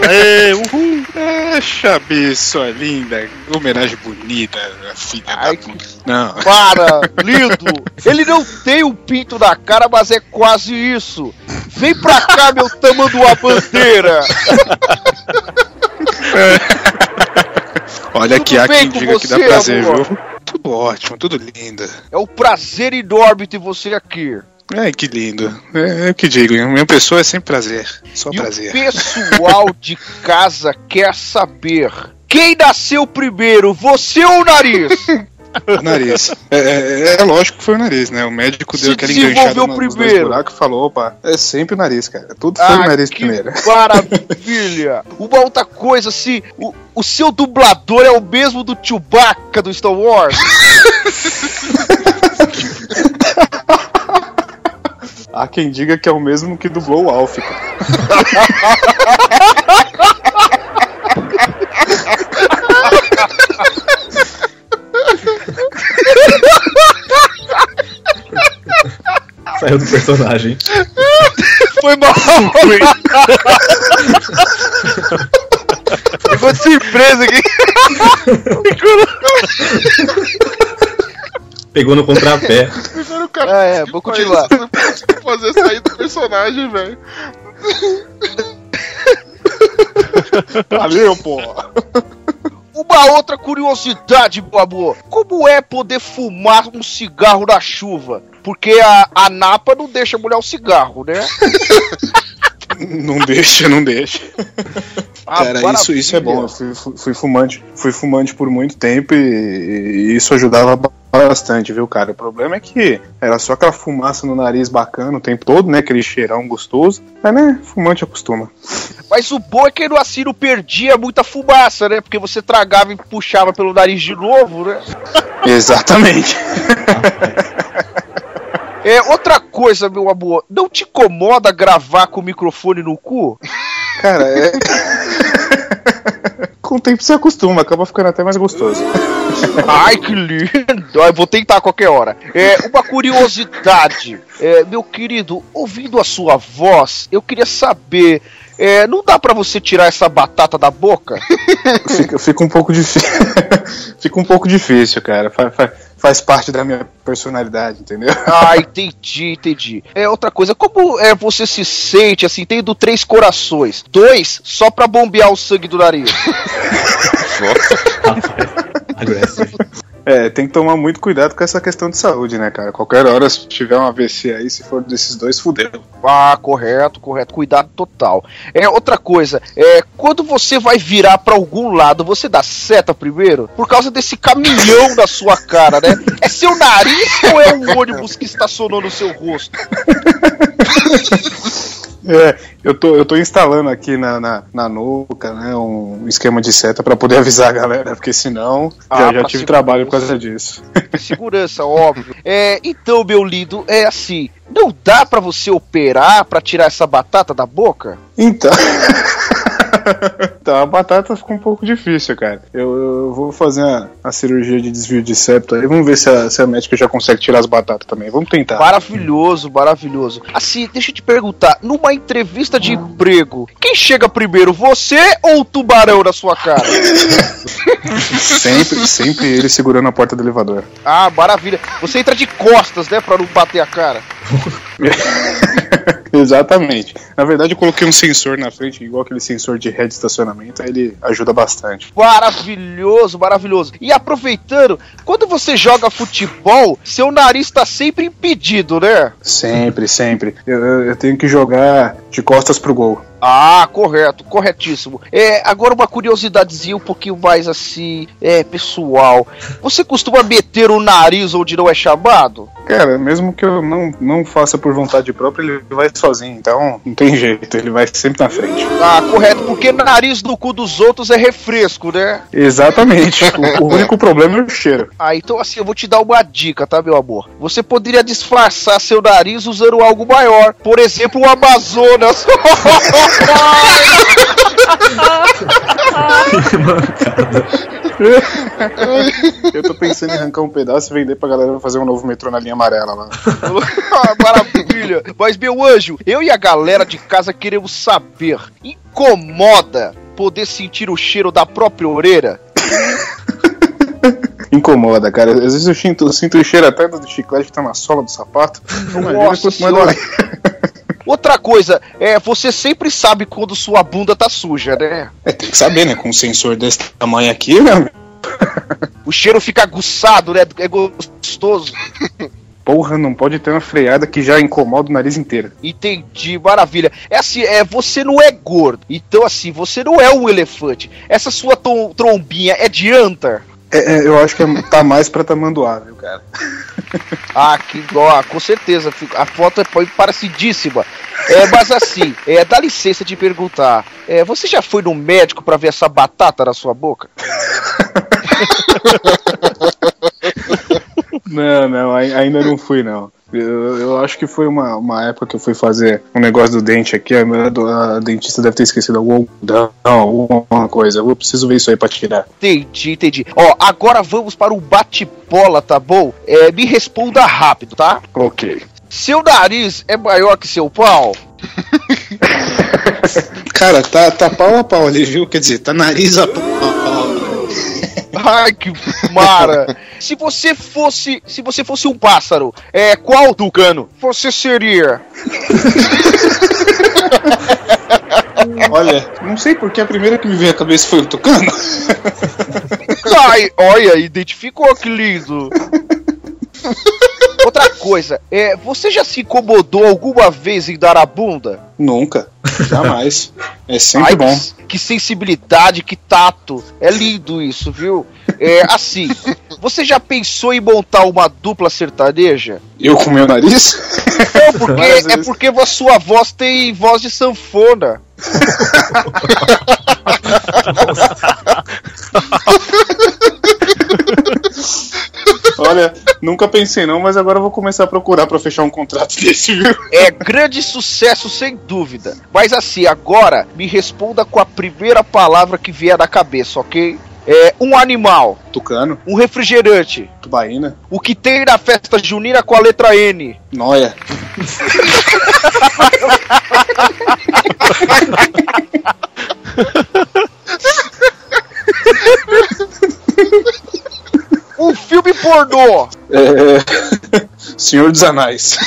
Aê, uhul! É, sua linda, homenagem bonita, filha Ai, da puta. Não, Para, lindo! Ele não tem um pinto na cara, mas é quase isso. Vem pra cá, meu tamanho a bandeira! olha Tudo que há quem diga que dá você, prazer, amor? viu? Tudo ótimo, tudo lindo. É um prazer enorme ter você aqui. Ai, que lindo. É, é o que digo, minha pessoa é sempre prazer. Só E prazer. o pessoal de casa quer saber: quem nasceu primeiro, você ou o nariz? O nariz. É, é- é lógico que foi o nariz, né? O médico Se deu aquela desenvolveu enganchada no- nos primeiro. buracos e falou, opa, é sempre o nariz, cara. Tudo foi o Ah, nariz que primeiro. maravilha! Uma outra coisa, se o, o seu dublador é o mesmo do Chewbacca do Star Wars? Há quem diga que é o mesmo que dublou o Alf. cara. Saiu do personagem. Foi mal! Ficou de surpresa aqui. Pegou no contrapé. Ah, é, vou continuar. faz- fazer sair do personagem, velho. Valeu, pô. Uma outra curiosidade, amor. Como é poder fumar um cigarro na chuva? Porque a, a napa não deixa molhar o cigarro, né? Não deixa, não deixa. Ah, Cara, maravilha. isso, isso é bom. Eu fui, fui- fumante. Fui fumante por muito tempo e, e isso ajudava bastante, viu, cara? O problema é que era só aquela fumaça no nariz bacana o tempo todo, né? Aquele cheirão gostoso. Mas, né, fumante acostuma. Mas o bom é que no assino perdia muita fumaça, né? Porque você tragava e puxava pelo nariz de novo, né? Exatamente. É, outra coisa, meu amor, não te incomoda gravar com o microfone no cu? Cara, é. Com o tempo você acostuma, acaba ficando até mais gostoso. Ai, que lindo! Eu vou tentar a qualquer hora. É, uma curiosidade. É, meu querido, ouvindo a sua voz, eu queria saber. É, não dá pra você tirar essa batata da boca? Fica, fica um pouco difícil. fica um pouco difícil, cara. Fa- fa- faz parte da minha personalidade, entendeu? Ah, entendi, entendi. É outra coisa, como é você se sente assim, tendo três corações? Dois só pra bombear o sangue do nariz. Rapaz, agressivo. É, tem que tomar muito cuidado com essa questão de saúde, né, cara? Qualquer hora, se tiver um AVC aí, se for desses dois, fudeu. Ah, correto, correto. Cuidado total. É outra coisa, é quando você vai virar pra algum lado, você dá seta primeiro? Por causa desse caminhão na sua cara, né? É seu nariz ou é um ônibus que estacionou no seu rosto? É, eu tô, eu tô instalando aqui na, na, na nuca, né, um esquema de seta pra poder avisar a galera, porque senão Ah, já, já tive trabalho por causa disso. Segurança, óbvio. É, então, meu lindo, é assim. Não dá pra você operar pra tirar essa batata da boca? Então. então, a batata ficou um pouco difícil, cara. Eu, eu vou fazer a, a cirurgia de desvio de septo aí. Vamos ver se a, se a médica já consegue tirar as batatas também. Vamos tentar. Maravilhoso, maravilhoso. Assim, deixa eu te perguntar, numa entrevista de emprego, quem chega primeiro, você ou o tubarão na sua cara? Sempre, sempre ele segurando a porta do elevador. Ah, maravilha. Você entra de costas, né, pra não bater a cara. Exatamente. Na verdade, eu coloquei um sensor na frente, igual aquele sensor de ré de estacionamento, aí ele ajuda bastante. Maravilhoso, maravilhoso. E aproveitando, quando você joga futebol, seu nariz tá sempre impedido, né? Sempre, sempre. Eu- eu tenho que jogar de costas pro gol. Ah, correto, corretíssimo. É, agora uma curiosidadezinha um pouquinho mais assim, é, pessoal. Você costuma meter o nariz onde não é chamado? Cara, mesmo que eu não, não faça por vontade própria, ele vai sozinho, então não tem jeito, ele vai sempre na frente. Ah, correto, porque nariz no cu dos outros é refresco, né? Exatamente. o, o único problema é o cheiro. Ah, então assim, eu vou te dar uma dica, tá, meu amor? Você poderia disfarçar seu nariz usando algo maior. Por exemplo, o Amazonas. Eu tô pensando em arrancar um pedaço e vender pra galera fazer um novo metrô na linha amarela lá. Ah, Maravilha! Mas, meu anjo, eu e a galera de casa queremos saber: incomoda poder sentir o cheiro da própria orelha? Incomoda, cara. Às vezes eu sinto, eu sinto o cheiro até do chiclete que tá na sola do sapato. Imagina Nossa quanto mais. Outra coisa, é, você sempre sabe quando sua bunda tá suja, né? É, tem que saber, né? Com um sensor desse tamanho aqui, né? O cheiro fica aguçado, né? É gostoso. Porra, não pode ter uma freada que já incomoda o nariz inteiro. Entendi, maravilha. É assim, é, você não é gordo. Então, assim, você não é um elefante. Essa sua trombinha é de anta? É, é, eu acho que é- tá mais pra tamanduá, viu, cara? Ah, que ó, com certeza. A foto é pa- parecidíssima. É, mas assim, é, dá licença de perguntar. É, você já foi no médico pra ver essa batata na sua boca? Não, não, ai- ainda não fui, não. Eu, eu acho que foi uma, uma época que eu fui fazer um negócio do dente aqui, a, minha a dentista deve ter esquecido algum algodão, alguma coisa. Eu preciso ver isso aí pra tirar. Entendi, entendi. Ó, agora vamos para o bate-bola, tá bom? É, me responda rápido, tá? Ok. Seu nariz é maior que seu pau? Cara, tá, tá pau a pau ali, viu? Quer dizer, tá nariz a pau. Ai, que mara! se você fosse, se você fosse um pássaro, é qual tucano você seria? Olha, não sei porque a primeira que me veio à cabeça foi o tucano. Ai, olha, identificou que lindo. Outra coisa, é, você já se incomodou alguma vez em dar a bunda? Nunca, jamais. É sempre Ai, bom. Que, que sensibilidade, que tato. É lindo isso, viu? É assim, você já pensou em montar uma dupla sertaneja? Eu com meu nariz? Não, porque, é porque a sua voz tem voz de sanfona. Olha, nunca pensei não, mas agora eu vou começar a procurar pra fechar um contrato desse, viu? É grande sucesso, sem dúvida. Mas assim, agora me responda com a primeira palavra que vier na cabeça, ok? É um animal, Tucano, um refrigerante, tubaína, o que tem na festa junina com a letra N. noia. Um filme pornô, É... Senhor dos Anais.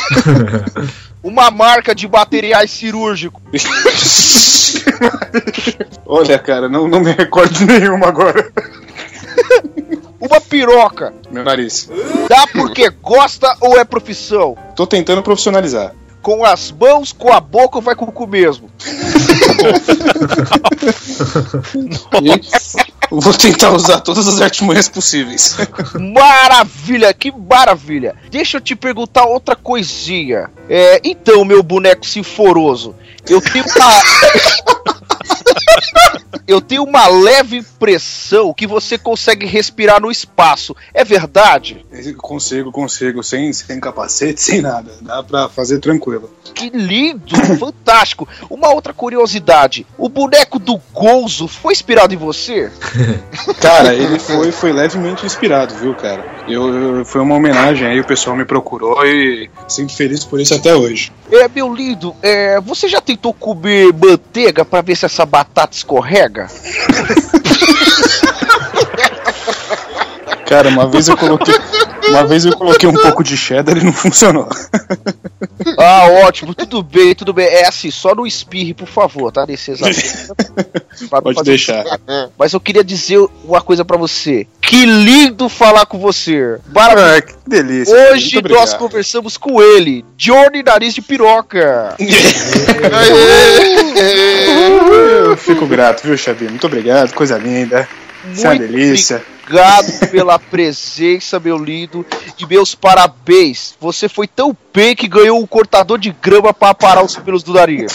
uma marca de materiais cirúrgicos, Olha, cara, não, não me recordo nenhuma agora. Uma piroca. Meu nariz. Dá porque gosta ou é profissão? Tô tentando profissionalizar. Com as mãos, com a boca ou vai com o cu mesmo? Vou tentar usar todas as artimanhas possíveis. Maravilha, que maravilha. Deixa eu te perguntar outra coisinha. É, então, meu boneco sinforoso, eu tenho uma. eu tenho uma leve impressão que você consegue respirar no espaço. É verdade? Consigo, consigo. Sem, sem capacete, sem nada. Dá pra fazer tranquilo. Que lindo, fantástico. Uma outra curiosidade: o boneco do Gonzo foi inspirado em você? Cara, ele foi, foi levemente inspirado, viu, cara? Eu, eu- foi uma homenagem aí, o pessoal me procurou e sinto feliz por isso até hoje. É, meu lindo, é, você já tentou comer manteiga pra ver se essa batata escorrega? Cara, uma vez eu coloquei. Uma vez eu coloquei um pouco de cheddar e não funcionou. Ah, ótimo, tudo bem, tudo bem. É assim, só não espirre, por favor, tá? Nesse exato. Pode deixar. Mas eu queria dizer uma coisa pra você. Que lindo falar com você. Maravilha. Ah, que delícia. Muito Hoje nós conversamos com ele, Johnny Nariz de Piroca. Eu fico grato, viu, Xabi? Muito obrigado, coisa linda. Isso é uma Muito delícia. Obrigado pela presença, meu lindo. E meus parabéns. Você foi tão bem que ganhou um cortador de grama pra aparar os pelos do nariz.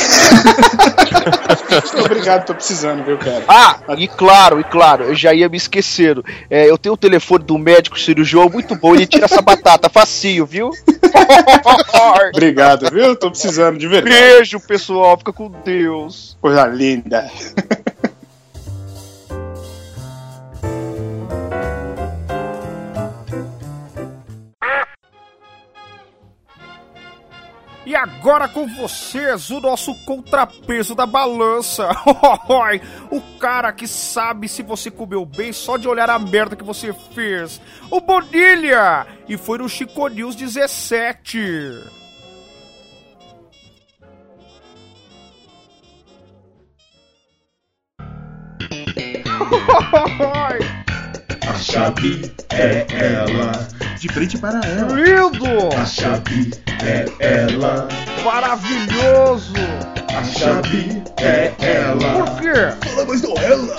Muito obrigado, tô precisando, viu, cara? Ah, e claro, e claro, eu já ia me esquecendo. É, eu tenho o telefone do médico cirurgião muito bom, ele tira essa batata facinho, viu? Obrigado, viu? Tô precisando de verdade. Beijo, pessoal, fica com Deus. Coisa linda. E agora com vocês, o nosso contrapeso da balança. o cara que sabe se você comeu bem só de olhar a merda que você fez. O Bonilha! E foi no Chico News 17. A chave é ela. De frente para ela. Lindo! A chave é ela. Maravilhoso! A chave é ela. Por quê? Fala mais não ela.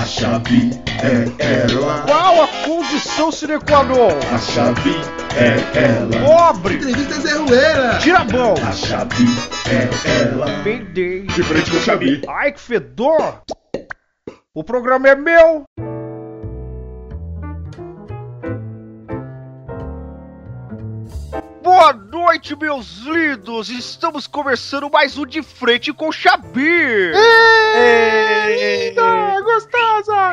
A chave é ela. Qual a condição sine qua non? A chave é ela. Pobre! Entrevista Zé Rueira. Tira a mão! A chave é ela. Peidei! De frente com o Xabi. Ai, que fedor! O programa é meu! Noite, meus lindos! Estamos começando mais um De Frente com o Xabir! Linda! Gostosa!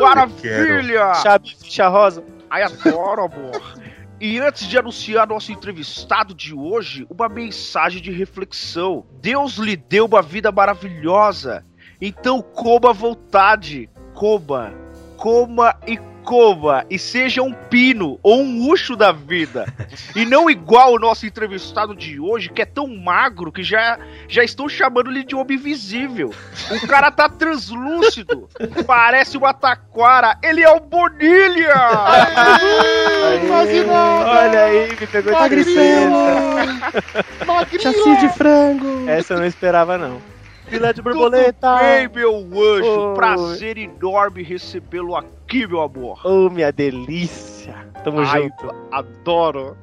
Maravilha! Chabi ficha rosa. Ai, adoro, amor! E antes de anunciar nosso entrevistado de hoje, uma mensagem de reflexão. Deus lhe deu uma vida maravilhosa. Então coma à vontade. Coma. Coma e coma. E seja um pino ou um luxo da vida. E não igual o nosso entrevistado de hoje, que é tão magro que já, já estão chamando ele de homem invisível. O cara tá translúcido. Parece uma taquara. Ele é o Bonilha! Quase nada. Olha aí, me pegou de surpresa. Chassi de frango. Essa eu não esperava, não. Filé de borboleta. Tudo bem, meu anjo. Oi. Prazer enorme recebê-lo aqui, meu amor. Oh, minha delícia. Tamo Ai, junto. Adoro.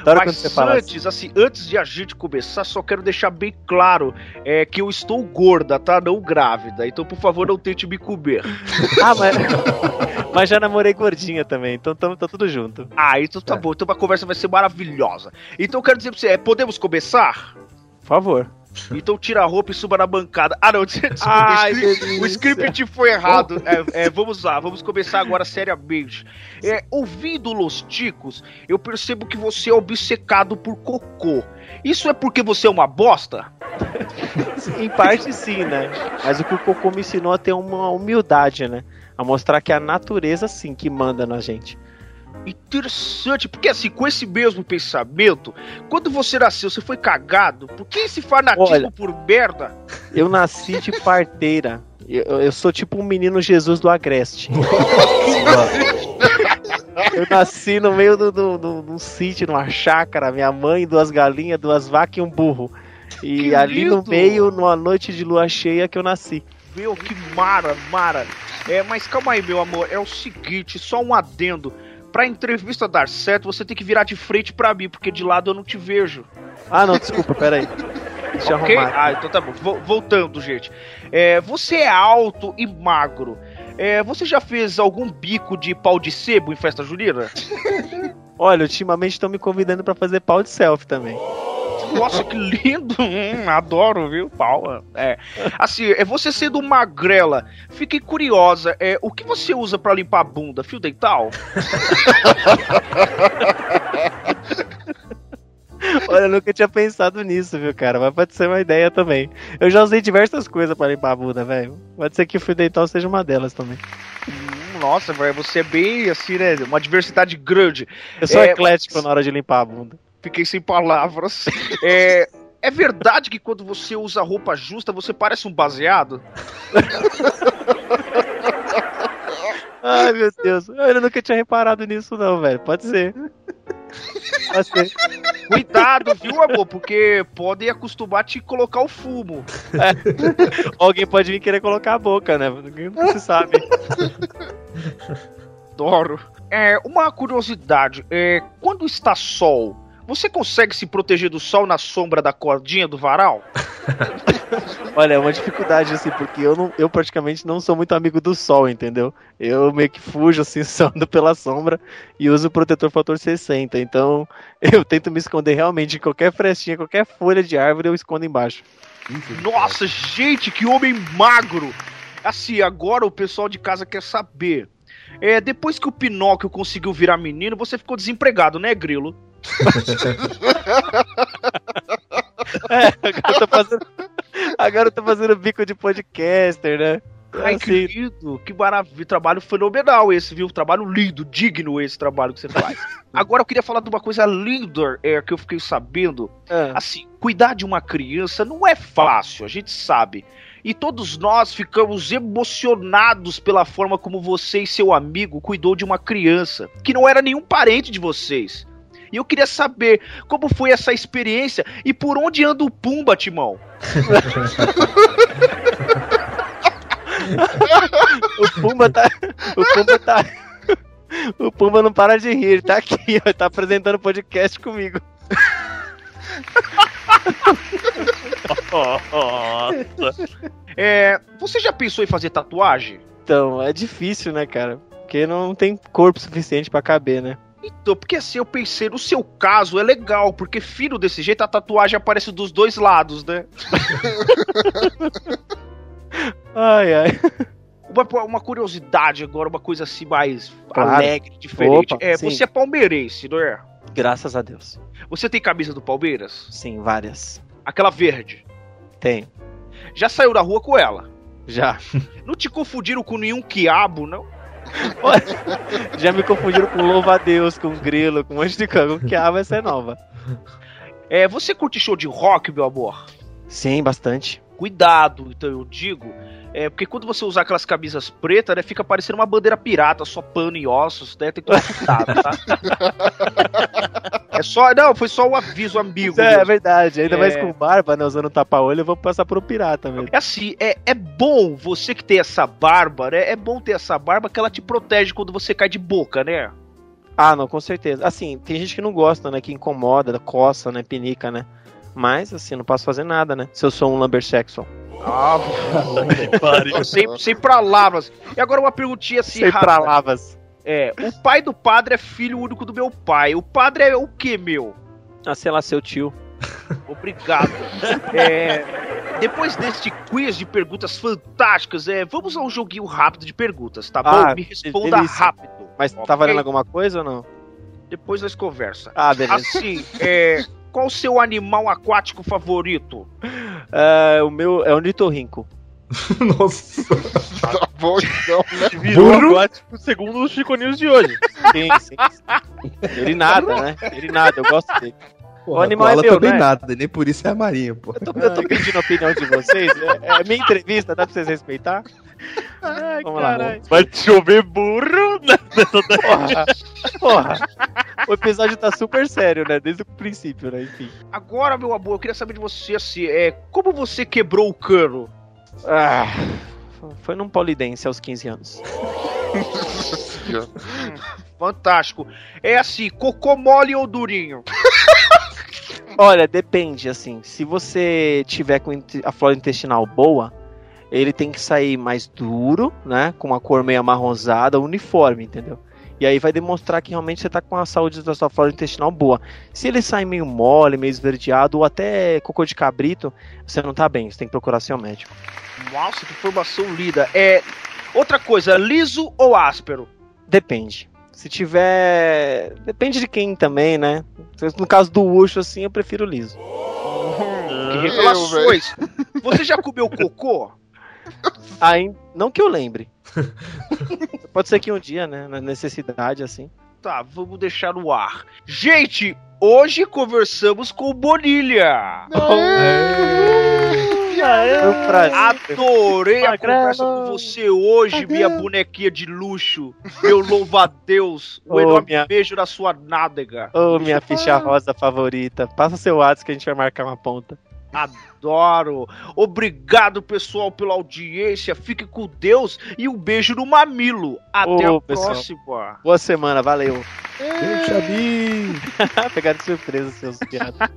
Adoro Mas antes, assim, antes de a gente começar, só quero deixar bem claro é, que eu estou gorda, tá? Não grávida. Então, por favor, não tente me comer. Ah, mas... mas já namorei gordinha também, então tamo, tá tudo junto. Ah, então tá bom. Então a conversa vai ser maravilhosa. Então eu quero dizer pra você, é, podemos começar? Por favor. Então tira a roupa e suba na bancada. Ah, não, desculpa, Ai, o, script, delícia. o script foi errado. É, é, vamos lá, vamos começar agora seriamente. É, ouvindo Los Ticos, eu percebo que você é obcecado por cocô. Isso é porque você é uma bosta? Em parte sim, né? Mas o que o Cocô me ensinou a ter uma humildade, né? A mostrar que é a natureza sim que manda na gente. Interessante, porque assim, com esse mesmo pensamento, quando você nasceu, você foi cagado? Por que esse fanatismo Olha. por merda? Eu nasci de parteira. Eu, eu sou tipo um menino Jesus do Agreste. Eu nasci no meio do, do, do, de um sítio, numa chácara, minha mãe, duas galinhas, duas vacas e um burro. E Que ali no lindo! meio, numa noite de lua cheia, que eu nasci. Meu, que mara, mara. É, mas calma aí, meu amor. É o seguinte, só um adendo. Pra entrevista dar certo, você tem que virar de frente pra mim, porque de lado eu não te vejo. Ah, não, desculpa, peraí. Deixa eu ok? arrumar. Ah, então tá bom. Vo- voltando, gente. É, você é alto e magro. É, você já fez algum bico de pau de sebo em festa junina? Olha, ultimamente estão me convidando pra fazer pau de selfie também. Nossa, que lindo! Hum, adoro, viu? Pau. É. Assim, é você sendo magrela. Fiquei curiosa. É, o que você usa pra limpar a bunda? Fio dental? Olha, eu nunca tinha pensado nisso, viu, cara? Mas pode ser uma ideia também. Eu já usei diversas coisas pra limpar a bunda, velho. Pode ser que o fio dental seja uma delas também. Hum, Nossa, velho, você é bem assim, né? Uma diversidade grande. Eu sou É, eclético na hora de limpar a bunda. Fiquei sem palavras. É, é verdade que quando você usa roupa justa, você parece um baseado? Ai, meu Deus. Eu nunca tinha reparado nisso, não, velho. Pode ser. Pode ser. Cuidado, viu, amor? Porque podem acostumar a te colocar o fumo. Alguém pode vir querer colocar a boca, né? Não se sabe. Adoro. É, uma curiosidade. É, quando está sol, você consegue se proteger do sol na sombra da cordinha do varal? Olha, é uma dificuldade, assim, porque eu, não, eu praticamente não sou muito amigo do sol, entendeu? Eu meio que fujo, assim, só ando pela sombra e uso o protetor fator 60. Então, eu tento me esconder realmente em qualquer frestinha, qualquer folha de árvore, eu escondo embaixo. Nossa, gente, que homem magro! Assim, agora o pessoal de casa quer saber. É, depois que o Pinóquio conseguiu virar menino, você ficou desempregado, né, Grilo? É, agora eu tô fazendo, agora eu tô fazendo bico de podcaster, né? Ai, que lindo, que maravilha, trabalho fenomenal esse, viu? Trabalho lindo, digno esse trabalho que você faz. Agora eu queria falar de uma coisa linda é, que eu fiquei sabendo. Ah. Assim, cuidar de uma criança não é fácil, a gente sabe. E todos nós ficamos emocionados pela forma como você e seu amigo cuidou de uma criança que não era nenhum parente de vocês. E eu queria saber como foi essa experiência e por onde anda o Pumba, Timão. O Pumba tá. O Pumba tá. O Pumba não para de rir, ele tá aqui, ó, tá apresentando podcast comigo. Nossa. É, você já pensou em fazer tatuagem? Então, é difícil, né, cara? Porque não tem corpo suficiente pra caber, né? Então, porque assim, eu pensei, no seu caso é legal, porque filho desse jeito a tatuagem aparece dos dois lados, né? Ai, ai. Uma, uma curiosidade agora, uma coisa assim mais Claro. alegre, diferente. Opa, é, sim. você é palmeirense, não é? Graças a Deus. Você tem camisa do Palmeiras? Sim, várias. Aquela verde. Tem. Já saiu da rua com ela? Já. Não te confundiram com nenhum quiabo, não? Já me confundiram com louva a Deus, com grilo, com um monte de coisa. Que ah, vai ser nova. É, você curte show de rock, meu amor? Sim, bastante. Cuidado, então eu digo. É, porque quando você usar aquelas camisas pretas, né, fica parecendo uma bandeira pirata, só pano e ossos, né? Tem que tomar cuidado, tá? é só. Não, foi só um aviso amigo. É, mesmo. verdade. Ainda É. mais com barba, né? Usando tapa-olho, eu vou passar por um pirata mesmo. É assim, é, é bom você que tem essa barba, né? É bom ter essa barba que ela te protege quando você cai de boca, né? Ah, não, com certeza. Assim, tem gente que não gosta, né? Que incomoda, coça, né? Pinica, né? Mas, assim, não posso fazer nada, né? Se eu sou um lumbersexual. Ah, sem, sem palavras. E agora uma perguntinha assim, Sem palavras. É, o pai do padre é filho único do meu pai. O padre é o que, meu? Ah, sei lá, seu tio. Obrigado. É, depois deste quiz de perguntas fantásticas, é, vamos a um joguinho rápido de perguntas, tá bom? Ah, Me responda delícia. rápido. Mas tá Ok? valendo alguma coisa ou não? Depois nós conversa. Ah, beleza. Assim, é, qual o seu animal aquático favorito? É, o meu é o Nitorrinco. Nossa. Tá bom, então, né? Virou aquático segundo os chiconinhos de hoje. Sim, sim, sim. Ele nada, né? Ele nada, eu gosto dele. O animal é meu, também né? nada, nem por isso é marinho, pô. Eu tô, eu tô pedindo a opinião de vocês. É, é a minha entrevista, dá pra vocês respeitar? Ai, Vamos lá, caralho. Vai chover burro nessa Porra, porra. O episódio tá super sério, né? Desde o princípio, né? Enfim. Agora, meu amor, eu queria saber de você assim, é, como você quebrou o cano? Ah, foi num polidense aos 15 anos. Fantástico. É assim, cocô mole ou durinho? Olha, depende, assim. Se você tiver com a flora intestinal boa, ele tem que sair mais duro, né? Com uma cor meio amarronzada, uniforme, entendeu? E aí vai demonstrar que realmente você tá com a saúde da sua flora intestinal boa. Se ele sai meio mole, meio esverdeado, ou até cocô de cabrito, você não tá bem, você tem que procurar seu médico. Nossa, que informação lida. É. Outra coisa, liso ou áspero? Depende. Se tiver. Depende de quem também, né? No caso do Ucho, assim, eu prefiro liso. Que revelações! Você já comeu cocô? Aí, não que eu lembre. Pode ser que um dia, né? Na necessidade, assim. Tá, vamos deixar no ar. Gente, hoje conversamos com o Bonilha. É. Adorei a conversa com você hoje, minha bonequinha de luxo. Meu louva-a-Deus. Um Ô, enorme minha- beijo na sua nádega. Ô, minha ficha rosa favorita. Passa seu WhatsApp que a gente vai marcar uma ponta. Adoro. Obrigado, pessoal, pela audiência. Fique com Deus e um beijo no mamilo. Até Ô, a pessoal. próxima. Boa semana, valeu. Beijo, Xabi! Pegaram de surpresa, seus piados.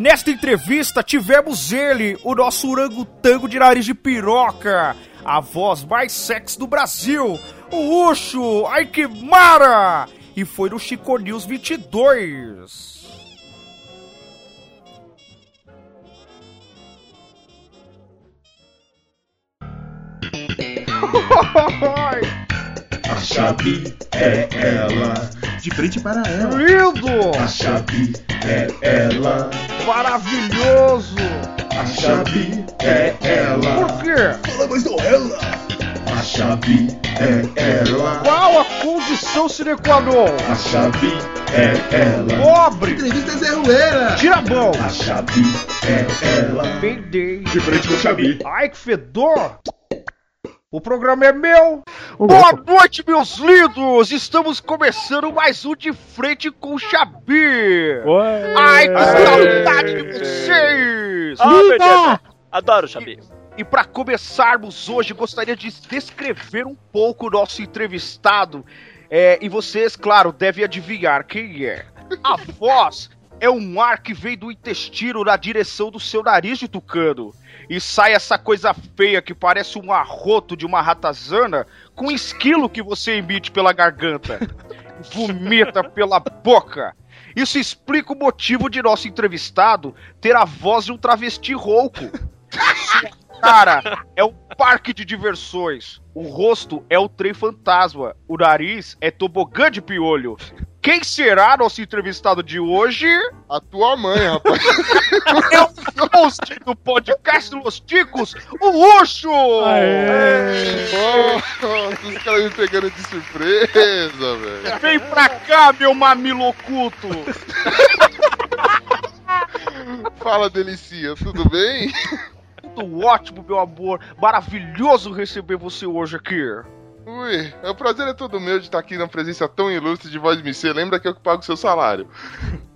Nesta entrevista tivemos ele, o nosso orangotango de nariz de piroca, a voz mais sexy do Brasil, o Ucho, ai que mara! E foi no Chico News 22. A Xabi é ela. De frente para ela. Lindo! A Xabi é ela. Maravilhoso! A Xabi é ela. Por quê? Fala mais do ela. A Xabi é ela. Qual a condição sine qua non? A Xabi é ela. Pobre! Entrevista Zé Rueira. Tira a mão! A Xabi é ela. Peidei. De frente com o Xabi. Ai, que fedor! O programa é meu! Boa noite, meus lindos! Estamos começando mais um De Frente com o Xabi! Ai, que saudade de vocês! Ah. Adoro, Xabi. E para começarmos hoje, gostaria de descrever um pouco o nosso entrevistado. É, e vocês, claro, devem adivinhar quem é. A voz é um ar que vem do intestino na direção do seu nariz de tucano. E sai essa coisa feia que parece um arroto de uma ratazana com esquilo que você emite pela garganta. Vomita pela boca. Isso explica o motivo de nosso entrevistado ter a voz de um travesti rouco. Cara, é um parque de diversões. O rosto é o trem fantasma. O nariz é tobogã de piolho. Quem será nosso entrevistado de hoje? A tua mãe, rapaz. É o host do podcast Los Ticos, o Ucho! Nossa, os caras me pegando de surpresa, velho. Vem pra cá, meu mamilo oculto! Fala, Delicia, tudo bem? Tudo ótimo, meu amor. Maravilhoso receber você hoje aqui. Ui, o prazer é todo meu de estar aqui na presença tão ilustre de Voz MC. Lembra que eu que pago o seu salário.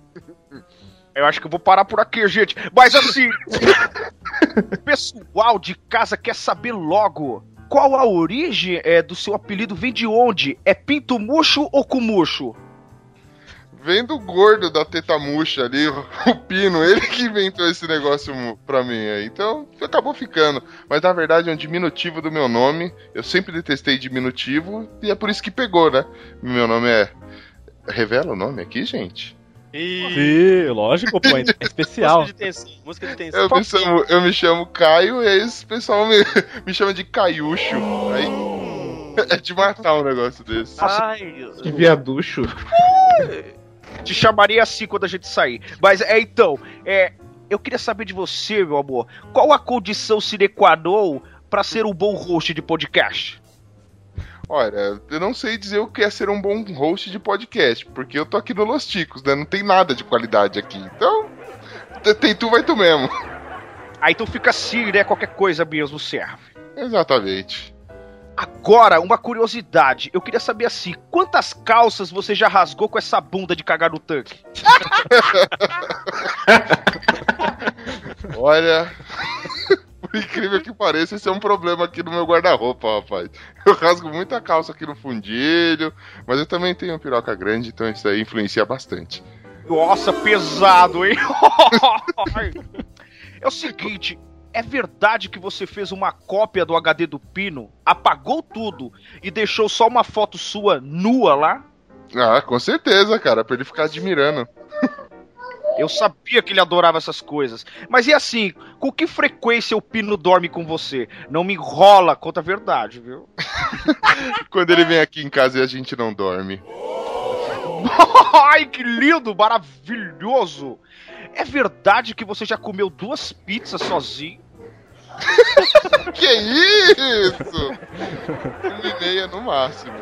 Eu acho que eu vou parar por aqui, gente. Mas assim, o pessoal de casa quer saber logo. Qual a origem é, do seu apelido? Vem de onde? É pinto murcho ou cumucho? Vem do gordo da teta murcha ali, o Pino, ele que inventou esse negócio pra mim aí. Então, acabou ficando. Mas na verdade é um diminutivo do meu nome. Eu sempre detestei diminutivo e é por isso que pegou, né? Meu nome é. Revela o nome aqui, gente? Sim, lógico, pô, é especial. Música de tensão. Música de tensão. Eu me chamo, eu me chamo Caio e aí esse pessoal me, me chama de Caiucho. Aí é de matar um negócio desse. Ai, Que viaducho. Te chamaria assim quando a gente sair. Mas é então, é. eu queria saber de você, meu amor, qual a condição sine qua non pra ser um bom host de podcast? Olha, eu não sei dizer o que é ser um bom host de podcast, porque eu tô aqui no Los Ticos, né? Não tem nada de qualidade aqui. Então, tem tu, vai tu mesmo. Aí tu fica assim, né? Qualquer coisa mesmo serve. Exatamente. Agora, uma curiosidade. Eu queria saber assim, quantas calças você já rasgou com essa bunda de cagar no tanque? Olha, por incrível que pareça, esse é um problema aqui no meu guarda-roupa, rapaz. Eu rasgo muita calça aqui no fundilho, mas eu também tenho piroca grande, então isso aí influencia bastante. Nossa, pesado, hein? é o seguinte, é verdade que você fez uma cópia do HD do Pino, apagou tudo e deixou só uma foto sua nua lá? Ah, com certeza, cara, pra ele ficar admirando. Eu sabia que ele adorava essas coisas. Mas e assim, com que frequência o Pino dorme com você? Não me enrola, conta a verdade, viu? Quando ele vem aqui em casa e a gente não dorme. Ai, que lindo, maravilhoso! É verdade que você já comeu duas pizzas sozinho? que isso? Uma e meia no máximo.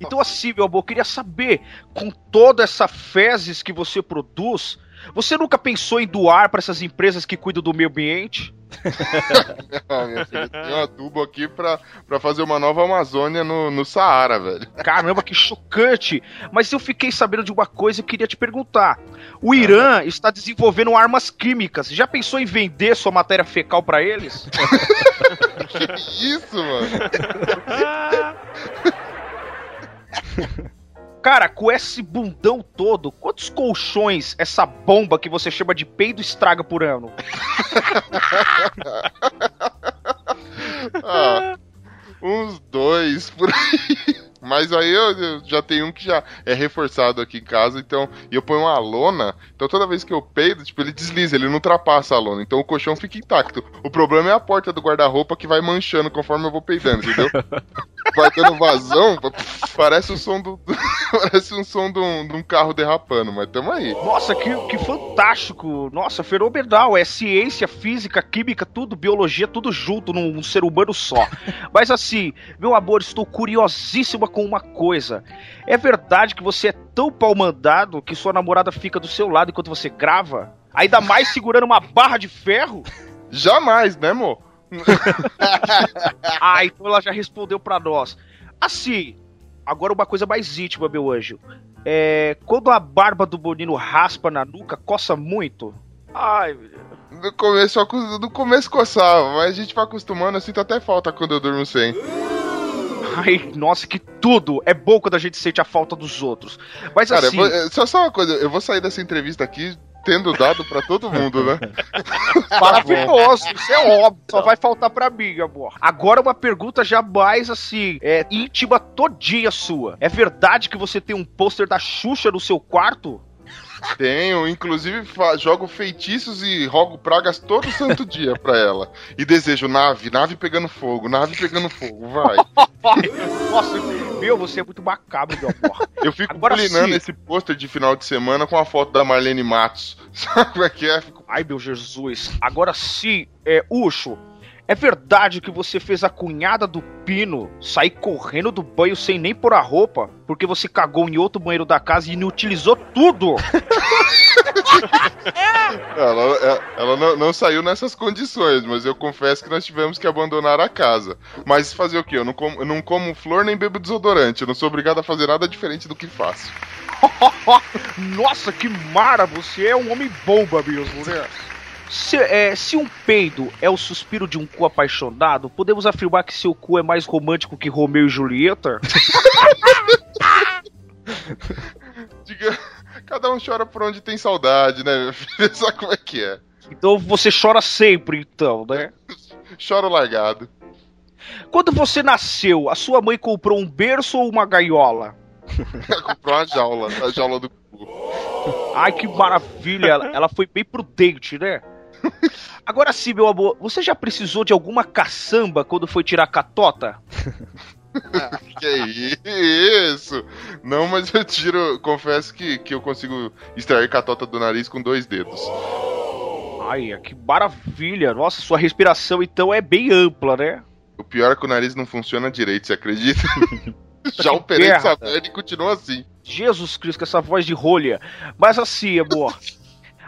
Então assim, meu amor, eu queria saber, com toda essa fezes que você produz, você nunca pensou em doar para essas empresas que cuidam do meio ambiente? Ah, meu filho, tem um adubo aqui pra, pra fazer uma nova Amazônia no, no Saara, velho. Caramba, que chocante! Mas eu fiquei sabendo de uma coisa e queria te perguntar. O Irã está desenvolvendo armas químicas. Já pensou em vender sua matéria fecal para eles? que isso, mano? Cara, com esse bundão todo, quantos colchões essa bomba que você chama de peido estraga por ano? Ah, uns dois por aí. Mas aí eu, eu já tenho um que já é reforçado aqui em casa, então. E eu ponho uma lona, então toda vez que eu peido, tipo, ele desliza, ele não ultrapassa a lona. Então o colchão fica intacto. O problema é a porta do guarda-roupa que vai manchando conforme eu vou peidando, entendeu? vai dando vazão, parece o som do. parece um som de um, de um carro derrapando, mas tamo aí. Nossa, que, que fantástico! Nossa, fenomenal! É ciência, física, química, tudo, biologia, tudo junto num, num ser humano só. Mas assim, meu amor, estou curiosíssima com uma coisa. É verdade que você é tão pau mandado que sua namorada fica do seu lado enquanto você grava? Ainda mais segurando uma barra de ferro? Jamais, né, amor? ah, então ela já respondeu pra nós. Assim, agora uma coisa mais íntima, meu anjo. É, quando a barba do Bonino raspa na nuca, coça muito? Ai, meu Deus. No começo, no começo coçava, mas a gente vai acostumando, eu sinto até falta quando eu durmo sem. Ai, nossa, que tudo! É bom quando a gente sente a falta dos outros. Mas Cara, assim. vou- só, só uma coisa, eu vou sair dessa entrevista aqui tendo dado pra todo mundo, né? Maravilhoso, isso é óbvio. Só vai faltar pra mim, amor. Agora uma pergunta já mais assim, é íntima todinha sua. É verdade que você tem um pôster da Xuxa no seu quarto? Tenho, inclusive jogo feitiços e rogo pragas todo santo dia pra ela. E desejo nave, nave pegando fogo, nave pegando fogo, vai. Nossa, meu, você é muito macabro, meu amor. Eu fico Agora sim. esse pôster de final de semana com a foto da Marlene Matos. Sabe como é que é? Fico- Ai, meu Jesus. Agora sim, é, Ucho, é verdade que você fez a cunhada do Pino sair correndo do banho sem nem pôr a roupa? Porque você cagou em outro banheiro da casa e inutilizou tudo? Ela, é- ela não, não saiu nessas condições, mas eu confesso que nós tivemos que abandonar a casa. Mas fazer o quê? Eu não como, eu não como flor nem bebo desodorante. Eu não sou obrigado a fazer nada diferente do que faço. Nossa, que mara! Você é um homem bomba mesmo, né? Se, é, se um peido é o suspiro de um cu apaixonado, podemos afirmar que seu cu é mais romântico que Romeu e Julieta? Diga, cada um chora por onde tem saudade, né, filho? Sabe como é que é? Então você chora sempre, então, né? Choro largado. Quando você nasceu, a sua mãe comprou um berço ou uma gaiola? Comprou uma jaula, a jaula do cu. Ai, que maravilha! Ela foi bem prudente, né? Agora sim, meu amor, você já precisou de alguma caçamba quando foi tirar a catota? que isso? Não, mas eu tiro. Confesso que, que eu consigo extrair catota do nariz com dois dedos. Ai, que maravilha. Nossa, sua respiração então é bem ampla, né? O pior é que o nariz não funciona direito, você acredita? Já operei essa merda e continua assim. Jesus Cristo, com essa voz de rolha. Mas assim, amor.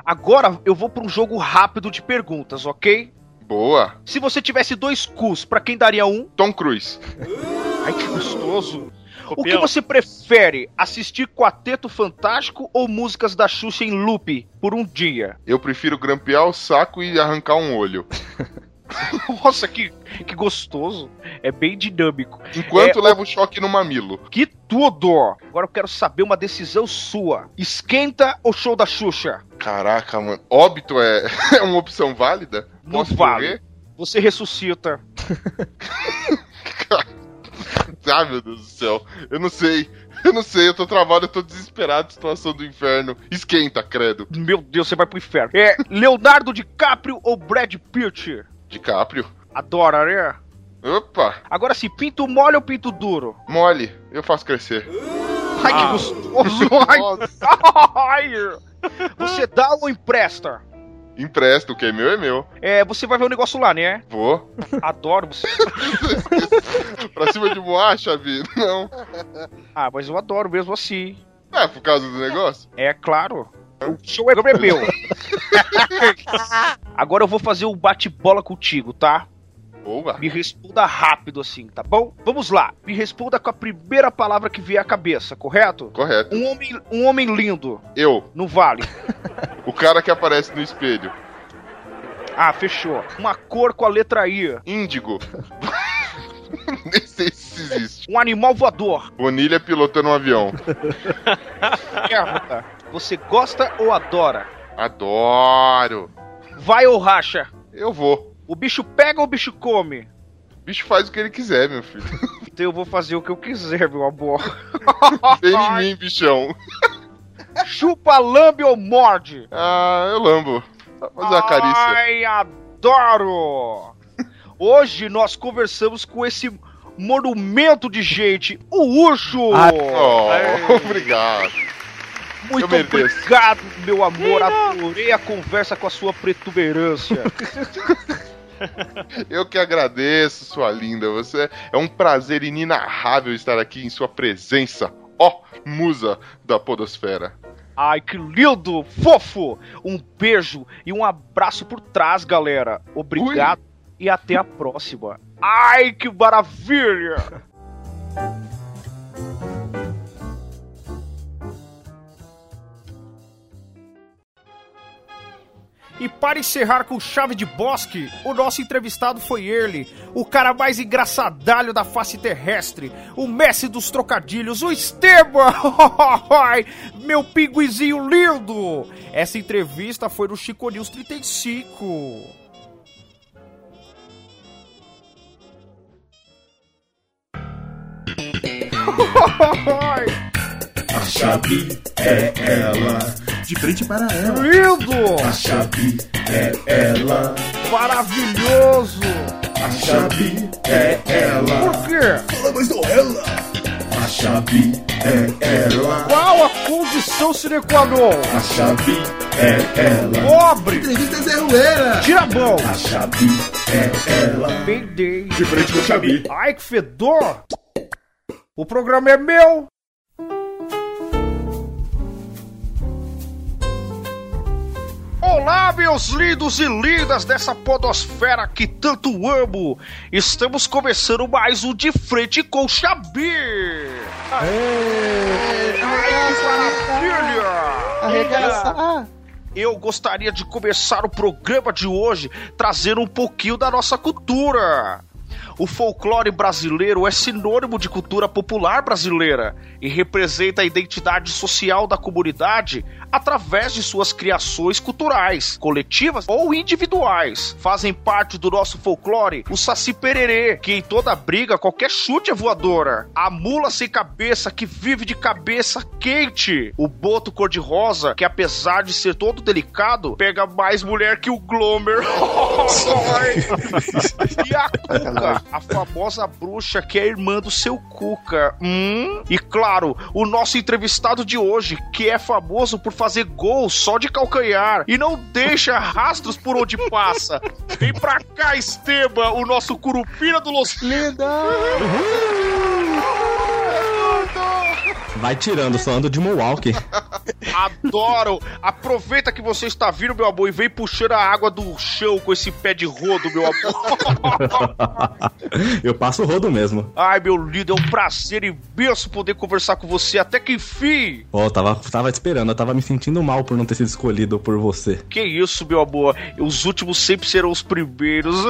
Agora eu vou pra um jogo rápido de perguntas, ok? Boa. Se você tivesse dois cus, pra quem daria um? Tom Cruise. Ai, que gostoso. O que você prefere? Assistir Quarteto Fantástico ou músicas da Xuxa em loop por um dia? Eu prefiro grampear o saco e arrancar um olho. Nossa, que, que gostoso. É bem dinâmico. Enquanto É, leva o choque no mamilo. Que tudo! Agora eu quero saber uma decisão sua. Esquenta ou show da Xuxa? Caraca, mano. Óbito é, é uma opção válida? Não Posso vale. Você ressuscita. Ah, meu Deus do céu. Eu não sei. Eu não sei, eu tô travado, eu tô desesperado. Situação do inferno. Esquenta, credo. Meu Deus, você vai pro inferno. É Leonardo DiCaprio ou Brad Pitt? DiCaprio. Adora, né? Opa, Agora sim, pinto mole ou pinto duro? mole. Eu faço crescer. Ai, Ah. que gostoso! Ai. Você dá ou empresta? Empresto, o que é meu é meu. É, você vai ver o negócio lá, né? Vou. Adoro você. pra cima de Moá, Xavi? Não. Ah, mas eu adoro mesmo assim. É, por causa do negócio? É claro. O show é meu. Agora eu vou fazer um bate-bola contigo, tá? Boa. Me responda rápido assim, tá bom? Vamos lá. Me responda com a primeira palavra que vier à cabeça, correto? Correto. Um homem, um homem lindo. Eu, Não vale. o cara que aparece no espelho. Ah, fechou. Uma cor com a letra I. Índigo. Nem sei se existe. Um animal voador. Bonilha pilotando um avião. Pergunta. Você gosta ou adora? Adoro. Vai ou racha? Eu vou. O bicho pega ou o bicho come? O bicho faz o que ele quiser, meu filho. Então eu vou fazer o que eu quiser, meu amor. Vem em mim, bichão. Chupa, lambe ou morde? Ah, eu lambo. Vou fazer uma carícia. Ai, adoro! Hoje nós conversamos com esse monumento de gente, o Urso! Oh, obrigado. Muito eu mereço. obrigado, meu amor. Adorei a conversa com a sua protuberância. Eu que agradeço, sua linda. Você é um prazer inenarrável estar aqui em sua presença. Ó, musa da podosfera. Ai, que lindo! Fofo! Um beijo e um abraço por trás, galera. Obrigado e até a próxima. Ai, que maravilha! E para encerrar com chave de bosque, o nosso entrevistado foi ele, o cara mais engraçadalho da face terrestre, o mestre dos trocadilhos, o Esteban! Meu pinguizinho lindo! Essa entrevista foi no Chico News 35. A chave é ela. De frente para ela. Lindo! A chave é ela. Maravilhoso! A chave é ela. Por quê? Fala mais do ela. A chave é ela. Qual a condição sine qua non? A chave é ela. Pobre! Entrevista Zé Ruela. Tira a mão! A chave é ela. Peidei. De frente com o Xabi. Ai, que fedor! O programa é meu! Olá, meus lindos e lindas dessa podosfera que tanto amo! Estamos começando mais um De Frente com o Xabi! Aê! Maravilha! Arregaçar. Eu gostaria de começar o programa de hoje trazendo um pouquinho da nossa cultura. O folclore brasileiro é sinônimo de cultura popular brasileira e representa a identidade social da comunidade através de suas criações culturais, coletivas ou individuais. Fazem parte do nosso folclore o Saci Pererê, que em toda briga, qualquer chute é voadora. A mula sem cabeça que vive de cabeça quente. O boto cor-de-rosa, que apesar de ser todo delicado, pega mais mulher que o Glomer. e a cuca, a famosa bruxa que é irmã do seu Cuca. Hum? E claro, o nosso entrevistado de hoje, que é famoso por fazer gols só de calcanhar e não deixa rastros por onde passa. Vem pra cá, Esteban, o nosso curupira do Los Vai tirando, só ando de Mohawk. Adoro! Aproveita que você está vindo, meu amor, e vem puxando a água do chão com esse pé de rodo, meu amor. Eu passo o rodo mesmo. Ai, meu lindo, é um prazer imenso poder conversar com você até que enfim. Ó, eu tava, tava te esperando, eu tava me sentindo mal por não ter sido escolhido por você. Que isso, meu amor. Os últimos sempre serão os primeiros.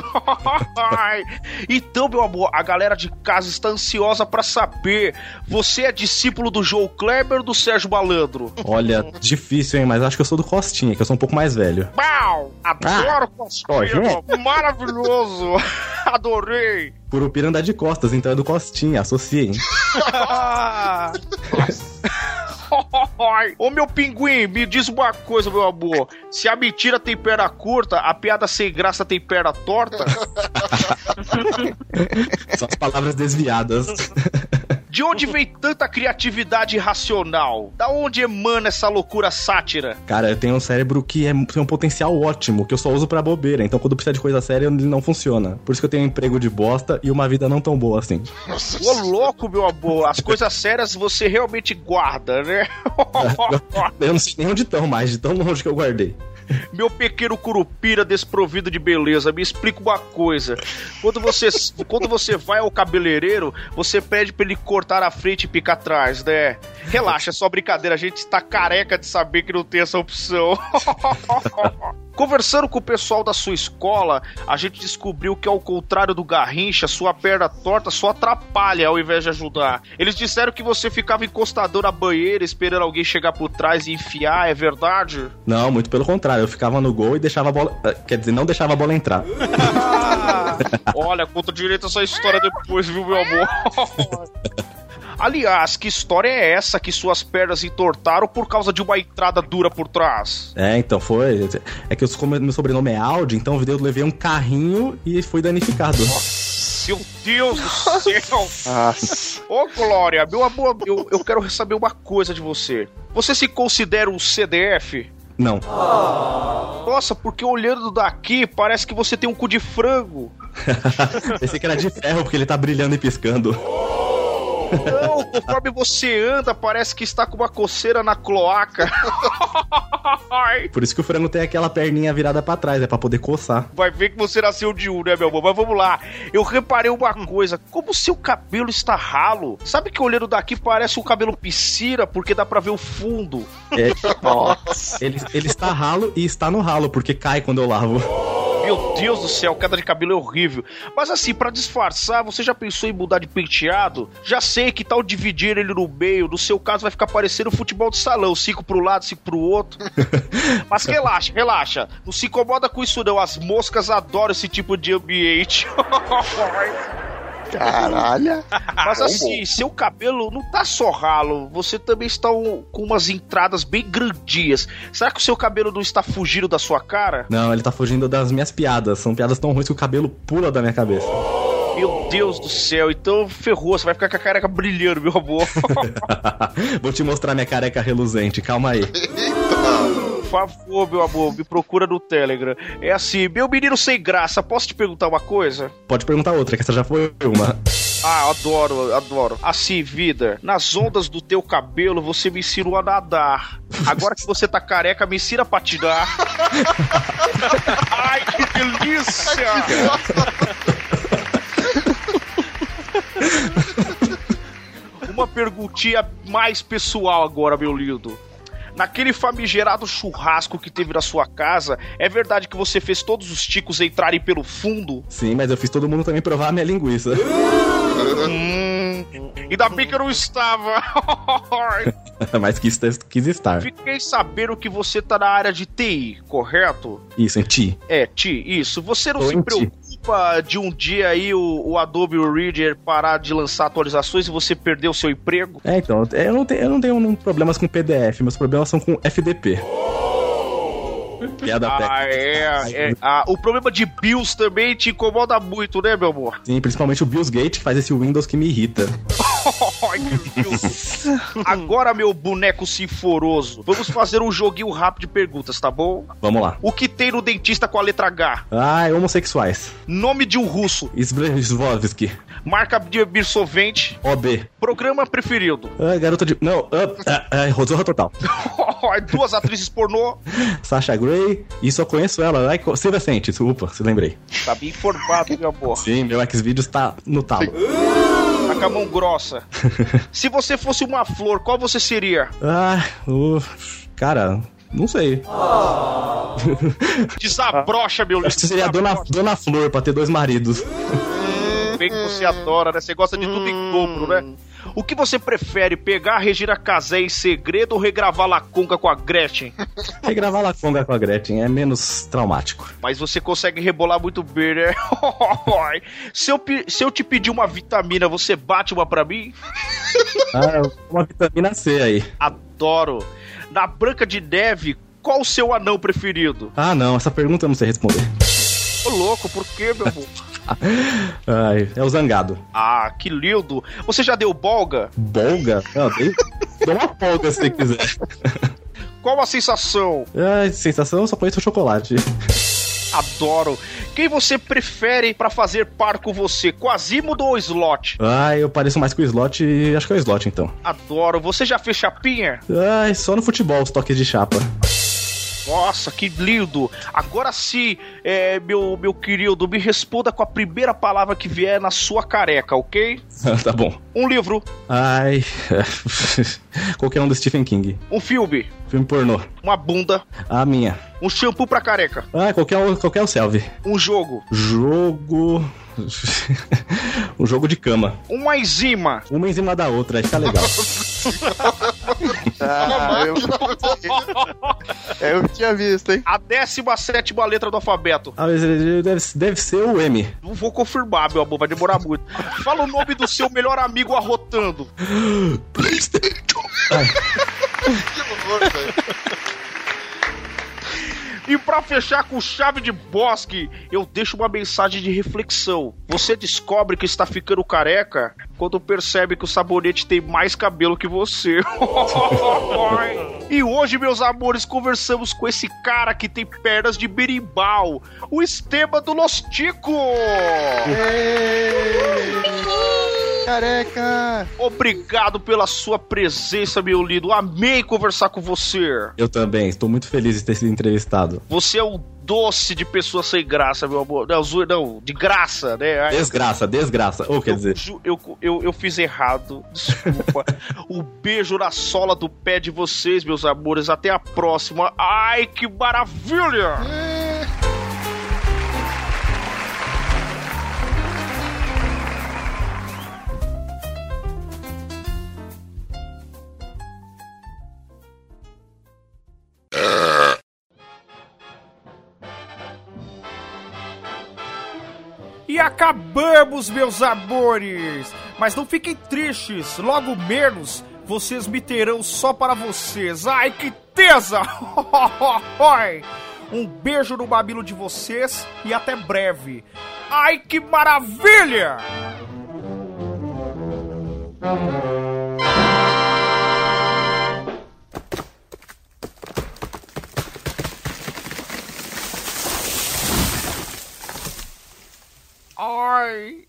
Então, meu amor, a galera de casa está ansiosa pra saber. Você é discípulo do João Kleber ou do Sérgio Malandro? Olha, difícil, hein? Mas acho que eu sou do Costinha, que eu sou um pouco mais velho. Pau! Adoro ó, Costinha! Maravilhoso! Adorei! Curupira anda de costas, então é do Costinha, associem. Ô meu pinguim, me diz uma coisa, meu amor. Se a mentira tem perna curta, a piada sem graça tem perna torta? São as palavras desviadas. De onde vem tanta criatividade irracional? Da onde emana essa loucura sátira? Cara, eu tenho um cérebro que é, tem um potencial ótimo, que eu só uso pra bobeira. Então quando precisa de coisa séria, ele não funciona. Por isso que eu tenho um emprego de bosta e uma vida não tão boa assim. Ô louco, meu amor, as coisas sérias você realmente guarda, né? Eu não sei nem onde estão mais, de tão longe que eu guardei. Meu pequeno curupira desprovido de beleza, me explica uma coisa. Quando você, quando você vai ao cabeleireiro, você pede pra ele cortar a frente e picar atrás, né? Relaxa, é só brincadeira, a gente está careca de saber que não tem essa opção. Conversando com o pessoal da sua escola, a gente descobriu que, ao contrário do Garrincha, sua perna torta só atrapalha ao invés de ajudar. Eles disseram que você ficava encostador na banheira esperando alguém chegar por trás e enfiar, é verdade? Não, muito pelo contrário. Eu ficava no gol e deixava a bola. eh, Quer dizer, não deixava a bola entrar. Olha, conta direito essa história depois, viu, meu amor? Aliás, que história é essa que suas pernas entortaram por causa de uma entrada dura por trás? É, então foi. É que eu, como meu sobrenome é Audi, então eu levei um carrinho e fui danificado. Meu Deus do céu! Ô, Glória, meu amor, eu, eu quero saber uma coisa de você. Você se considera um CDF? Não. Nossa, porque olhando daqui parece que você tem um cu de frango. Pensei que era de ferro porque ele tá brilhando e piscando. Não, conforme você anda, parece que está com uma coceira na cloaca. Por isso que o frango tem aquela perninha virada pra trás, é pra poder coçar. Vai ver que você nasceu de um, né, meu amor? Mas vamos lá. Eu reparei uma coisa. Como seu cabelo está ralo. Sabe que olhando daqui parece um cabelo piscina, porque dá pra ver o fundo. É, ele, ele está ralo e está no ralo, porque cai quando eu lavo. Meu Deus do céu, queda de cabelo é horrível. Mas assim, pra disfarçar, você já pensou em mudar de penteado? Já sei que tal dividir ele no meio. No seu caso, vai ficar parecendo futebol de salão: cinco pro lado, cinco pro outro. Mas relaxa, relaxa. Não se incomoda com isso, não. As moscas adoram esse tipo de ambiente. Caralho. Mas assim, seu cabelo não tá só ralo, você também está um- com umas entradas bem grandias. Será que o seu cabelo não está fugindo da sua cara? Não, ele tá fugindo das minhas piadas. São piadas tão ruins que o cabelo pula da minha cabeça. Meu Deus do céu, então ferrou, você vai ficar com a careca brilhando, meu amor. Vou te mostrar minha careca reluzente, calma aí. Por favor, meu amor, me procura no Telegram. É assim, meu menino sem graça, posso te perguntar uma coisa? Pode perguntar outra, que essa já foi uma. Ah, adoro, adoro. Assim, vida, nas ondas do teu cabelo você me ensinou a nadar. Agora que você tá careca, me ensina a patinar. Ai, que delícia! Uma perguntinha mais pessoal agora, meu lindo. Naquele famigerado churrasco que teve na sua casa, é verdade que você fez todos os ticos entrarem pelo fundo? Sim, mas eu fiz todo mundo também provar a minha linguiça. Hum, ainda bem que eu não estava. mas quis, quis estar. Fiquei sabendo que você tá na área de TI, correto? Isso, em ti. É, Ti, isso. Você não Tô se em de um dia aí o, o Adobe Reader parar de lançar atualizações e você perder o seu emprego? É, então, eu não tenho, eu não tenho problemas com PDF, meus problemas são com FDP. Piada Ah, é, é. Ah, o problema de BIOS também te incomoda muito, né, meu amor? Sim, principalmente o Bills Gate que faz esse Windows que me irrita. Agora, meu boneco sinforoso, vamos fazer um joguinho rápido de perguntas, tá bom? Vamos lá. O que tem no dentista com a letra H? Ai, homossexuais. Nome de um russo. Svovsky. Marca de absorvente. OB. Programa preferido. Ai, garota de. Não, ah, ah, ah, Zorra Total. Duas atrizes pornô. Sasha Grey. E só conheço ela. Ai, Silvia Sente, desculpa, se lembrei. Tá bem informado, meu amor. Sim, meu Xvideos tá no talo. Com a mão grossa. Se você fosse uma flor, qual você seria? Ah, o. Cara, não sei. Desabrocha, meu Acho que seria a dona, dona Flor pra ter dois maridos. Bem que você adora, né? Você gosta de tudo em dobro, né? O que você prefere, pegar a Regina Casé em segredo ou regravar Laconga com a Gretchen? Regravar La Conga com a Gretchen é menos traumático. Mas você consegue rebolar muito bem, né? se, eu, se eu te pedir uma vitamina, você bate uma pra mim? Ah, uma vitamina C aí. Adoro. Na Branca de Neve, qual o seu anão preferido? Ah, não, essa pergunta eu não sei responder. Ô louco, por quê, meu amor? Ai, é o zangado. Ah, que lindo. Você já deu bolga? Bolga? Não, dei, dou uma polga se quiser. Qual a sensação? Ai, sensação, só conheço o chocolate. Adoro. Quem você prefere pra fazer par com você, Quasimodo ou Slot? Ai, eu pareço mais com o slot e acho que é o slot então. Adoro. Você já fez chapinha? Ai, só no futebol os toques de chapa. Nossa, que lindo! Agora sim, é, meu, meu querido, me responda com a primeira palavra que vier na sua careca, ok? tá bom. Um livro, Ai. Qualquer um do Stephen King. um filme, Filme pornô. uma bunda, A minha. um shampoo pra careca, Ah, qualquer, um- qualquer um selve. um jogo, Jogo. Um jogo de cama. uma enzima, Uma em cima da outra, aí fica legal. Ah, eu... eu tinha visto, hein? a 17 letra do alfabeto. Ah, deve, deve ser o M. Não vou confirmar, meu amor, vai demorar muito. Fala o nome do seu melhor amigo arrotando. E pra fechar com chave de bosque, eu deixo uma mensagem de reflexão. Você descobre que está ficando careca quando percebe que o sabonete tem mais cabelo que você. e hoje, meus amores, conversamos com esse cara que tem pernas de berimbau, o Esteban do Los Tico. Careca! Obrigado pela sua presença, meu lindo. Amei conversar com você. Eu também, estou muito feliz de ter sido entrevistado. Você é um doce de pessoa sem graça, meu amor. Não, não de graça, né? Ai, Desgraça, desgraça. Ou quer dizer. Eu, eu, eu fiz errado, desculpa. um beijo na sola do pé de vocês, meus amores. Até a próxima. Ai, que maravilha! E acabamos, meus amores! Mas não fiquem tristes, logo menos vocês me terão só para vocês. Ai, que tesa! um beijo no babilo de vocês e até breve. Ai, que maravilha! Ai.